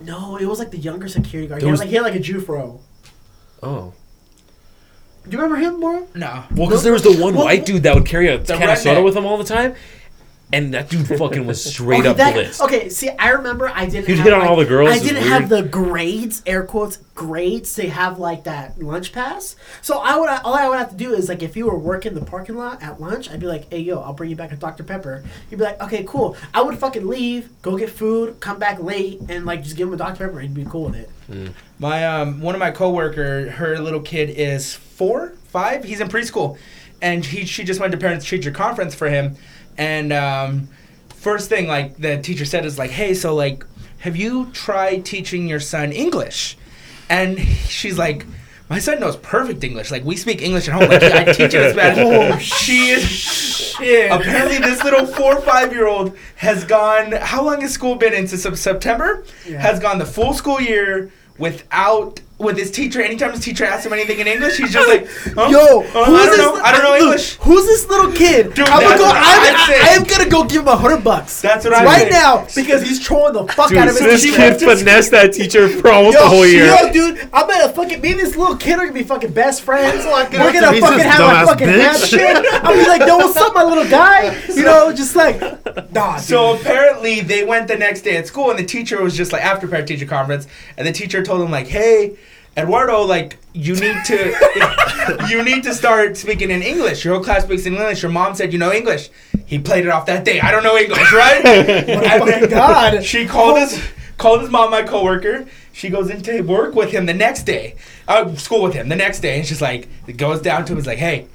No, it was like the younger security guard. There He had, was- like, he had like a Jufro. Oh. Do you remember him, Mora? No. Well, because there was the one Well, white dude that would carry a The can of soda with him all the time, and that dude fucking was straight okay, up that- blitzed. Okay, see, I remember I didn't. He'd have, hit on like- all the girls, I didn't have the grades, air quotes, grades to have like that lunch pass. So I would all I would have to do is like if you were working the parking lot at lunch, I'd be like, "Hey, yo, I'll bring you back a Dr Pepper." You'd be like, "Okay, cool." I would fucking leave, go get food, come back late, and like just give him a Dr Pepper. He'd be cool with it. My um, one of my coworker, her little kid is four, five. He's in preschool, and he she just went to parents teacher conference for him, and um, first thing like the teacher said is like, hey, so like, have you tried teaching your son English? And she's like. My son knows perfect English. Like we speak English at home. Like I teach him Spanish. Oh, she is. Apparently, this little four or five year old has gone. How long has school been in? Since September. Yeah. Has gone the full school year without with his teacher. Anytime his teacher asks him anything in English, he's just like, huh? Yo, Huh? who's I don't this know. li- I don't know look, English. Who's this little kid? Dude, I'm gonna go. I'm, I'd say. I, am gonna go give him a hundred bucks. That's what I right say. now because he's trolling the fuck Dude, out of his this teacher. kid finessed that teacher for almost Yo, the whole year. yo, dude, I'm gonna fucking me and this little kid are gonna be fucking best friends. Like, we're He's gonna fucking have a dumbass fucking bitch. handshake. I'll be like, yo, what's up, my little guy? You know, just like, nah. So dude. apparently they went the next day at school, and the teacher was just like after parent teacher conference, and the teacher told him like, "Hey, Eduardo, like you need to, you need to start speaking in English. Your whole class speaks in English. Your mom said you know English. He played it off that day. I don't know English, right? oh my god. She called his called his mom, my coworker. She goes into work with him the next day, uh, school with him the next day, and she's like, it goes down to him. Is like, hey.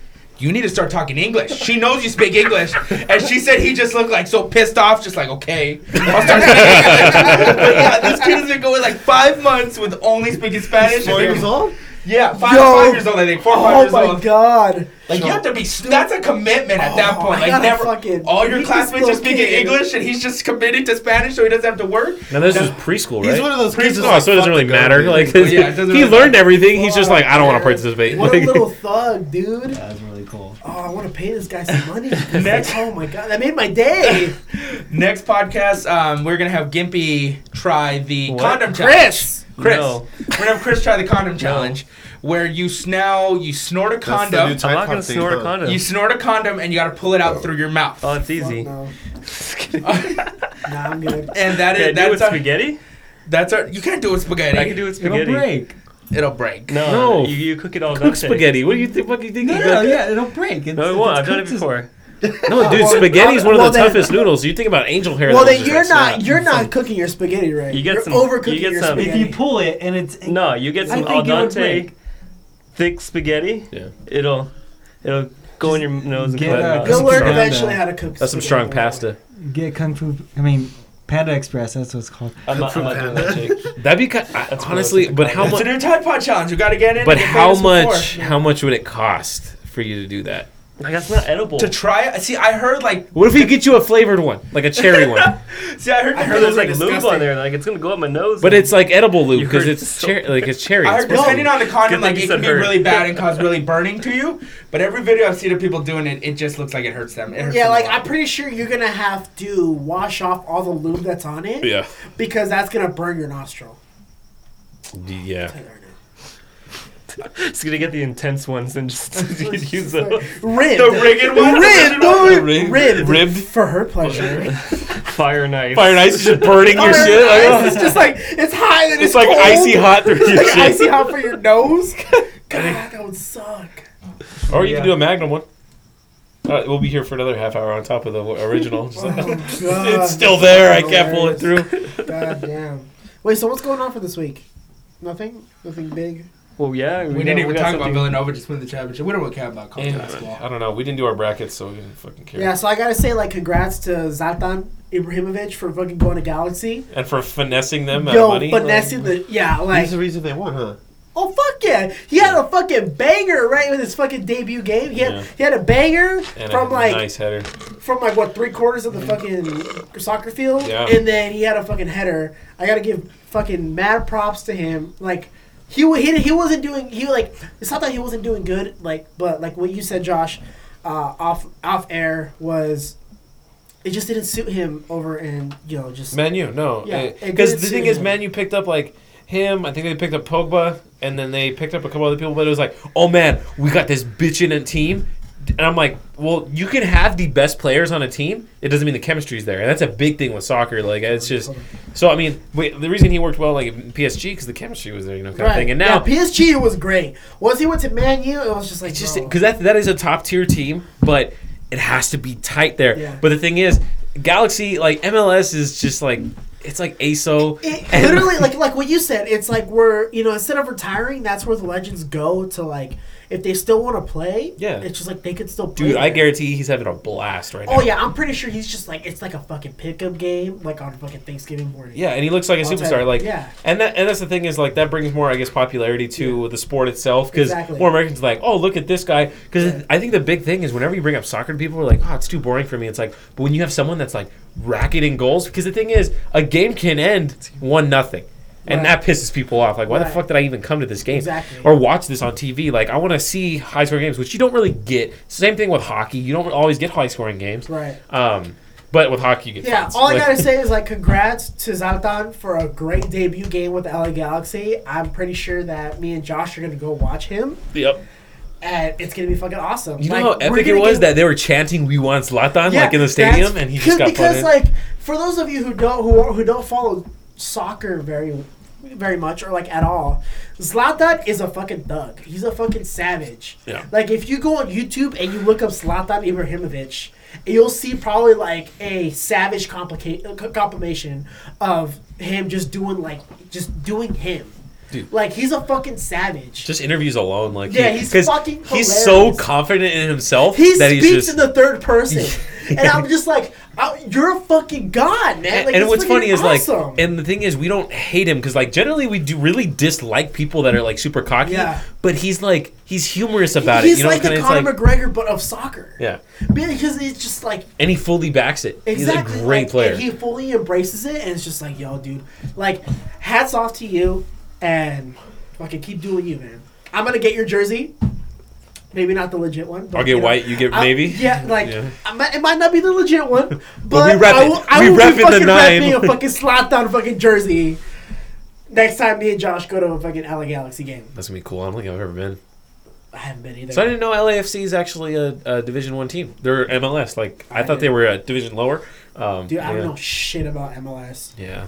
You need to start talking English. She knows you speak English, and she said he just looked like so pissed off, just like okay. I'll start speaking English. But yeah, this kid has been going like five months with only speaking Spanish. Four years old? Yeah, five, Yo. five years old. I think four, or five Oh years my god. Like you have to be. That's a commitment at that Oh, point. Like never. fucking all your classmates are speaking kid. English, and he's just committed to Spanish, so he doesn't have to work. Now this No. was preschool, right? He's one of those kids. Oh, that's so it doesn't really matter. Like Yeah, doesn't he really learned matter. everything. He's just like, I don't want to participate. What a little thug, dude. That's really cool. Oh, I want to pay this guy some money. Next. oh my god, that made my day. Next podcast, um, we're gonna have Gimpy try the What? condom challenge. Chris. Chris, No. we're gonna have Chris try the condom challenge, where you now you snort a That's the condom, new I'm not gonna thing, snort a condom. you snort a condom, and you gotta pull it out through your mouth. oh, it's easy. Fuck no. Nah, I'm good. and that is that Can do it with that's our, spaghetti? that's our. You can't do it with spaghetti. I can do it with It'll spaghetti. break. It'll break. No, No. You, you cook it all Cook done. spaghetti. What do you think? What do you think? No, you no, yeah, it'll break. It's, No, it won't. I've done it before. No, dude, spaghetti is one of well, the then- toughest noodles. You think about angel hair. Well, then you're not snap. you're not cooking your spaghetti right. You get are some- overcooking you get your some- If you pull it and it's No, you get some al dente, thick spaghetti. Yeah. It'll, it'll go in your nose and get cut it a- out. You'll Some learn strong- eventually how to cook. That's some spaghetti. strong pasta. get kung fu. I mean, Panda Express. That's what it's called. I'm not, I'm not doing that shit. That'd be kind, That's honestly, but it's how It's a new Tide Pod challenge. You got to get in. But how famous before. much? How much would it cost for you to do that? Like that's not edible. to try it? See, I heard like. What if we get you a flavored one, like a cherry one? See, I heard. I heard those there's are like lube on there. Like it's gonna go up my nose. But it's like edible lube because it's so- cher- like it's cherry. I heard supposed depending on the condom, like it can be hurt. really bad and cause really burning to you. But every video I've seen of people doing it, it just looks like it hurts them. It hurts Yeah, them like. I'm pretty sure you're gonna have to wash off all the lube that's on it. Yeah. Because that's gonna burn your nostril. Yeah. It's gonna get the intense ones and just use those. Ribbed. The rigged one? Ribbed. no, Rigged? ribbed. Ribbed? For her pleasure. Fire and ice. Fire and ice is just burning your Fire shit. ice, it's just like it's high and it's, it's like cold. icy hot through your Like shit. icy hot for your nose. God, that would suck. Or you Yeah. can do a Magnum one. Uh, we'll be here for another half hour on top of the original. Oh, God, it's still there. I can't pull it through. God damn. Wait, so what's going on for this week? Nothing. Nothing big. Well, yeah. We, got- didn't even got talk about Villanova just winning the championship. We don't care about college Yeah, basketball. I don't know. We didn't do our brackets, so we didn't fucking care. Yeah, so I gotta say, like, congrats to Zlatan Ibrahimovic for fucking going to Galaxy. And for finessing them out Yo, money. finessing the yeah, like He's the reason they won, huh? oh fuck yeah, he had a fucking banger right with his fucking debut game. He had Yeah. he had a banger and from a like nice header. from like what three quarters of the fucking soccer field, Yeah. and then he had a fucking header. I gotta give fucking mad props to him. Like he he, he wasn't doing he like it's not that he wasn't doing good like but like what you said, Josh, uh, off off air was. It just didn't suit him over in you know just Man U, no. Yeah, Because the thing is, him. Man U picked up like him. I think they picked up Pogba, and then they picked up a couple other people. But it was like, oh man, we got this bitchin' a team. And I'm like, well, you can have the best players on a team. It doesn't mean the chemistry's there, and that's a big thing with soccer. Like, it's just so. I mean, wait, the reason he worked well like in PSG because the chemistry was there, you know, kind of thing. And now yeah, PSG it was great. Once he went to Man U, it was just like just because that that is a top tier team, but it has to be tight there. Yeah. But the thing is, Galaxy like MLS is just like it's like ASO. It, and- literally, like like what you said, it's like we're you know instead of retiring, that's where the legends go to like if they still want to play. Yeah. it's just like they could still play. dude, I guarantee he's having a blast right oh, now. Oh yeah, I'm pretty sure he's just like it's like a fucking pickup game, like on fucking Thanksgiving morning. Yeah, and he looks like a superstar. Like, yeah. and that and that's the thing is like that brings more, I guess, popularity to the sport itself because Exactly. more Americans are like, oh, look at this guy. Because Yeah. I think the big thing is whenever you bring up soccer, people are like, oh, it's too boring for me. It's like, but when you have someone that's like racketing goals, because the thing is, a game can end one nothing. And Right. that pisses people off. Like, why the fuck did I even come to this game Exactly. or watch this on TV? Like, I want to see high scoring games, which you don't really get. Same thing with hockey. You don't always get high scoring games. Right. Um, but with hockey, you get Yeah, fights. all I gotta say is like congrats to Zlatan for a great debut game with the LA Galaxy. I'm pretty sure that me and Josh are gonna go watch him, Yep. and it's gonna be fucking awesome. You know how epic it was get- that they were chanting "We want Zlatan" Yeah, like in the stadium, and he just got because like for those of you who don't who, who don't follow soccer very very much or like at all, Zlatan is a fucking thug. He's a fucking savage. Yeah. Like if you go on YouTube and you look up Zlatan Ibrahimovic, you'll see probably like a savage complica- uh, compilation of him just doing like just doing him. Dude. Like he's a fucking savage. just interviews alone, like Yeah, he- he's fucking he's so confident in himself He that he's speaks just. in the third person, and I'm just like, "You're a fucking god, man!" and, Like, and what's funny is awesome. like, and the thing is, we don't hate him because like generally we do really dislike people that are like super cocky. Yeah. But he's like he's humorous about he's it. You know, like the Conor like McGregor, but of soccer. yeah, because it's just like and he fully backs it. exactly he's a great like, player. He fully embraces it, and it's just like, yo, dude, like, hats off to you, and fucking keep doing you, man. I'm gonna get your jersey. Maybe not the legit one. But, I'll get you know, white, you get I- navy. Yeah, like Yeah. Might, it might not be the legit one, but we rep I will, I We will rep be it the fucking nine. repping a fucking Zlatan fucking jersey. Next time me and Josh go to a fucking LA Galaxy game. That's gonna be cool. I don't think I've ever been. I haven't been either. So I didn't know LAFC is actually a, a Division One team. They're MLS. Like I, thought they were a division lower. Um, Dude, I yeah. don't know shit about MLS. Yeah,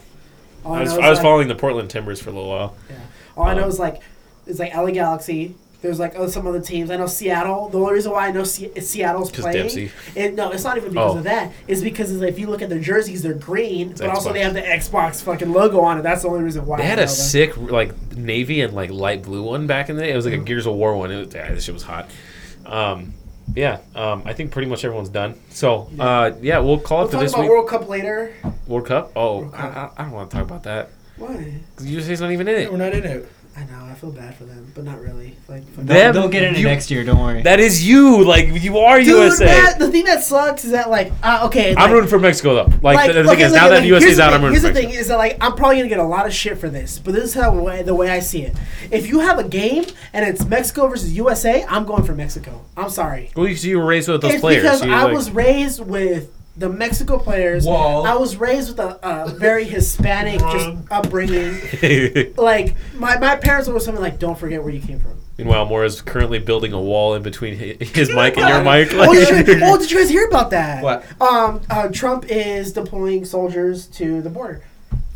All I was, know is, I was like- following the Portland Timbers for a little while. Yeah. All I know Um, is like it's like LA Galaxy. There's like oh, some other teams. I know Seattle. The only reason why I know Se- Seattle's 'Cause playing, Dempsey. and no, it's not even because Oh. of that. It's because it's like, if you look at their jerseys, they're green, but also they have the Xbox fucking logo on it. That's the only reason why. They I had know a them. sick like navy and like light blue one back in the day. It was like a Gears of War one. It was, yeah, this shit was hot. Um, yeah, um, I think pretty much everyone's done. So uh, yeah, we'll call We'll it for this about week. World Cup later. World Cup. Oh, World I, Cup. I, I don't want to talk about that. Why? 'Cause USA's not even in it. We're not in it. I know. I feel bad for them, but not really. Like, fuck Them- They'll, they'll get in you- next year. Don't worry. That is you. Like you are Dude, USA. That, the thing that sucks is that like, uh, okay, I'm like, rooting for Mexico though. Like, the, the okay, thing is, look now at- that look, USA's here's out, thing- I'm rooting Here's for the thing is that like I'm probably gonna get a lot of shit for this, but this is how the way, the way I see it. If you have a game and it's Mexico versus USA, I'm going for Mexico. I'm sorry. Well, you, you were raised with those it's players. because so I like- was raised with the Mexico players. Wall. I was raised with a, a very Hispanic just upbringing. Like my, my parents were something like, "Don't forget where you came from." Meanwhile, Moore is currently building a wall in between hi- his mic and your mic. oh, did you, oh, did you guys hear about that? What? Um, uh, Trump is deploying soldiers to the border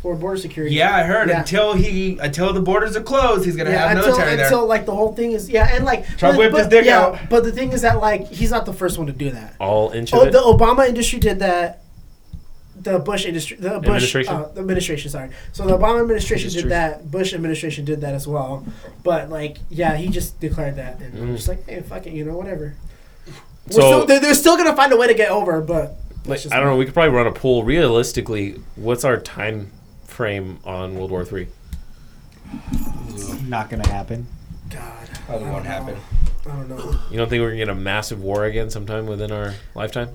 for border security. Yeah, I heard. Yeah. Until he, until the borders are closed, he's gonna Yeah, have until, military there. until like the whole thing is yeah, and like Trump but, whipped but, his dick yeah, out. But the thing is that like he's not the first one to do that. All inch Oh, it. the Obama industry did that. The Bush industry, the Bush Administration? uh, the administration. Sorry, so the Obama administration Industry. did that. Bush administration did that as well. But like, yeah, he just declared that, and I'm Mm. just like, hey, fuck it, you know, whatever. We're So- still, they're, they're still gonna find a way to get over, but Like, I don't know. We could probably run a poll. Realistically, what's our time frame on World War Three? Not gonna happen. God, Probably won't happen. I don't know. You don't think we're gonna get a massive war again sometime within our lifetime?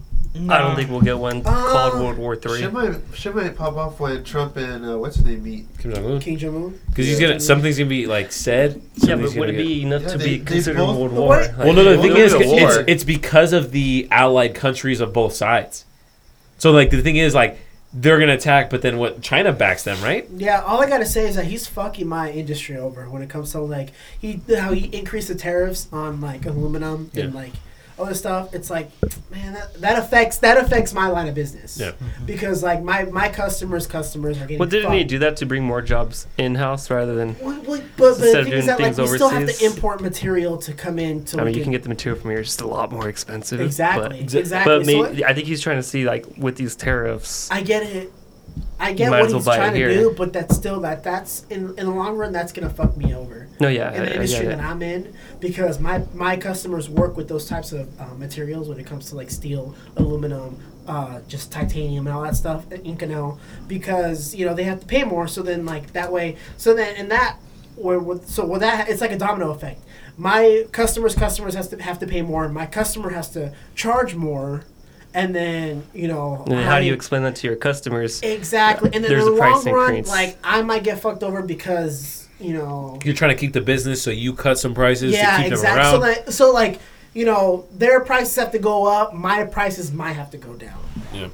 I don't think we'll get one called World War Three. Shit might, shit might pop off when Trump and uh, what's his name meet. Kim Jong Un. King Jong Un. Because he's gonna something's gonna be like said. Yeah, something's but would gonna it be enough Yeah, to they- be they considered both- World But War? what- Well, no, no. The thing is, be it's it's because of the allied countries of both sides. So like the thing is like they're gonna attack, but then what? China backs them, right? Yeah, all I gotta say is that he's fucking my industry over when it comes to like he how he increased the tariffs on like aluminum and like other stuff. It's like, man, that, that affects that affects my line of business. Yeah. Mm-hmm. because like my my customers customers are getting. Well, didn't he do that to bring more jobs in house rather than? Well, well, but, but Instead the of thing is doing that like things we still have to overseas? import material to come in to I mean, like, you can get the material from here; it's just a lot more expensive. exactly But, exactly. but So maybe, I think he's trying to see like with these tariffs. I get it. I get what well he's trying to here. do, but that's still that that's in in the long run that's gonna fuck me over. No, yeah, in the I industry it. that I'm in because my my customers work with those types of uh, materials when it comes to like steel, aluminum, uh, just titanium and all that stuff, uh, Inconel, because you know they have to pay more. So then like that way, so then and that where with so with that it's like a domino effect. My customers' customers has to have to pay more. My customer has to charge more, and then you know. And then how do you explain that to your customers? Exactly, and then There's in a the long price run, increase. like I might get fucked over because you know You're trying to keep the business, so you cut some prices yeah, to keep exactly. them So around. like, so like, you know, their prices have to go up. My prices might have to go down. Yeah.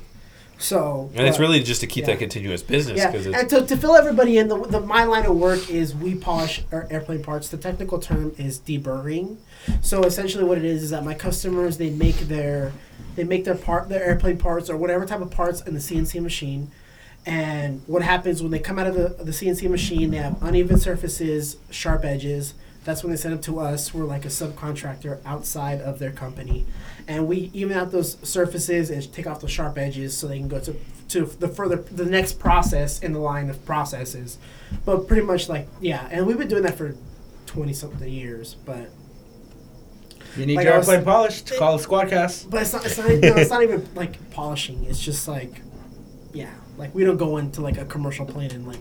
So, and it's really just to keep yeah. that continuous business. yeah. 'cause it's, And to, to fill everybody in, the, the my line of work is we polish our airplane parts. The technical term is deburring. So essentially, what it is is that my customers they make their they make their part their airplane parts or whatever type of parts in the CNC machine. And what happens when they come out of the, the CNC machine, they have uneven surfaces, sharp edges. That's when they send them to us. We're like a subcontractor outside of their company. And we even out those surfaces and take off the sharp edges so they can go to, to the further, the next process in the line of processes. But pretty much like, yeah. And we've been doing that for 20 something years. But You need Like your airplane polished. Call it Squadcast. but it's not, it's not, no, it's not even like polishing. It's just like, yeah. Like we don't go into like a commercial plane and like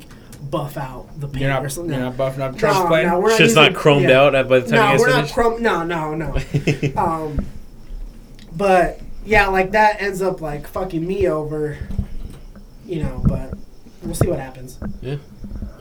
buff out the paint You're or something. you're No. not buffing up Trump's no, plane. no, we're not shit's not chromed yeah. out by the time no, you we're get not finished. chrome. No, no, no. um, but yeah, like that ends up like fucking me over. You know, but we'll see what happens.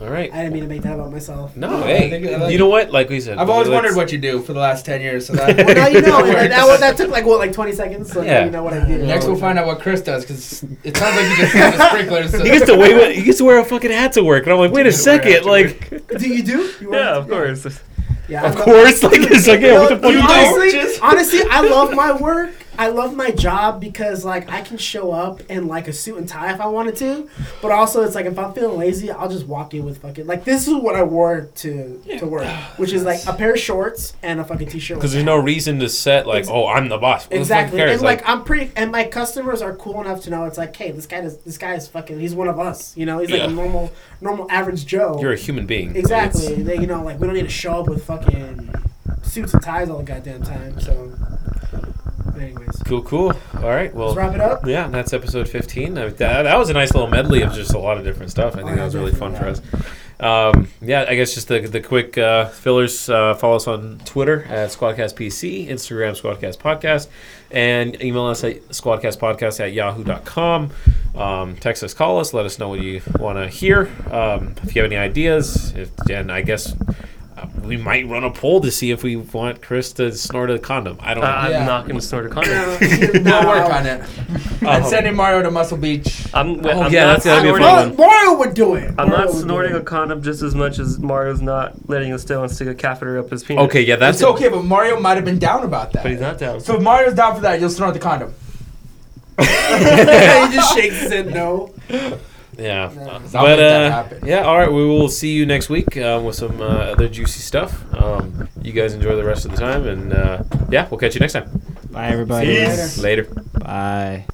All right. I didn't mean to make that about myself. No, No, I hey, think I like you know what? Like we said, I've always wondered what you do for the last ten years. So that Well, now you know. and works. that, that took like what, like twenty seconds. So Yeah. you know what I did. Next, we'll find out what Chris does because it sounds like you just have the sprinklers. So He gets to wait. He gets to wear a fucking hat to work, and I'm like, wait a gets to wear a hat second, like, Do you do? You Yeah, of course. Yeah, of course, like it's like, yeah, what the fuck Dude, you doing? honestly, honestly, I love my work. I love my job because like I can show up in like a suit and tie if I wanted to, but also it's like if I'm feeling lazy, I'll just walk in with fucking like this is what I wore to to work, which is like a pair of shorts and a fucking t-shirt. Because there's no reason to set like, Ex- oh, I'm the boss. Who the fuck Exactly, cares? and like, I'm pretty, and my customers are cool enough to know it's like, hey, this guy does, this guy is fucking, he's one of us, you know, he's like Yeah. a normal, normal average Joe. you're a human being. Exactly. It's- They, you know, like we don't need to show up with fucking suits and ties all the goddamn time. So, but anyways, Cool, cool. All right, well, let's wrap it up. yeah, that's episode 15. Uh, That, that was a nice little medley of just a lot of different stuff. I think Oh, that was really fun for us. Um, yeah, I guess just the, the quick uh, fillers. Uh, follow us on Twitter at SquadcastPC, Instagram Squadcast Podcast, and email us at squadcastpodcast at yahoo.com. Um, text us, call us, let us know what you want to hear. Um, if you have any ideas, if, and I guess we might run a poll to see if we want Chris to snort a condom. I don't Uh, know. I'm Yeah. not gonna snort a condom. We'll work on it. And Oh. sending Mario to Muscle Beach. I'm, Oh, I'm yeah, not that's gotta be a fun Mario, one. Mario would do it. I'm Mario not would do snorting a it. condom just as much as Mario's not letting Estelle stick a catheter up his penis. Okay, yeah, that's It's okay, but Mario might have been down about that. but he's not down. So if Mario's down for that, you'll snort the condom. he just shakes his head no. Yeah, So I'll but make that uh, yeah. All right, we will see you next week um, with some uh, other juicy stuff. Um, you guys enjoy the rest of the time, and uh, yeah, we'll catch you next time. Bye, everybody. Peace. Later. Bye.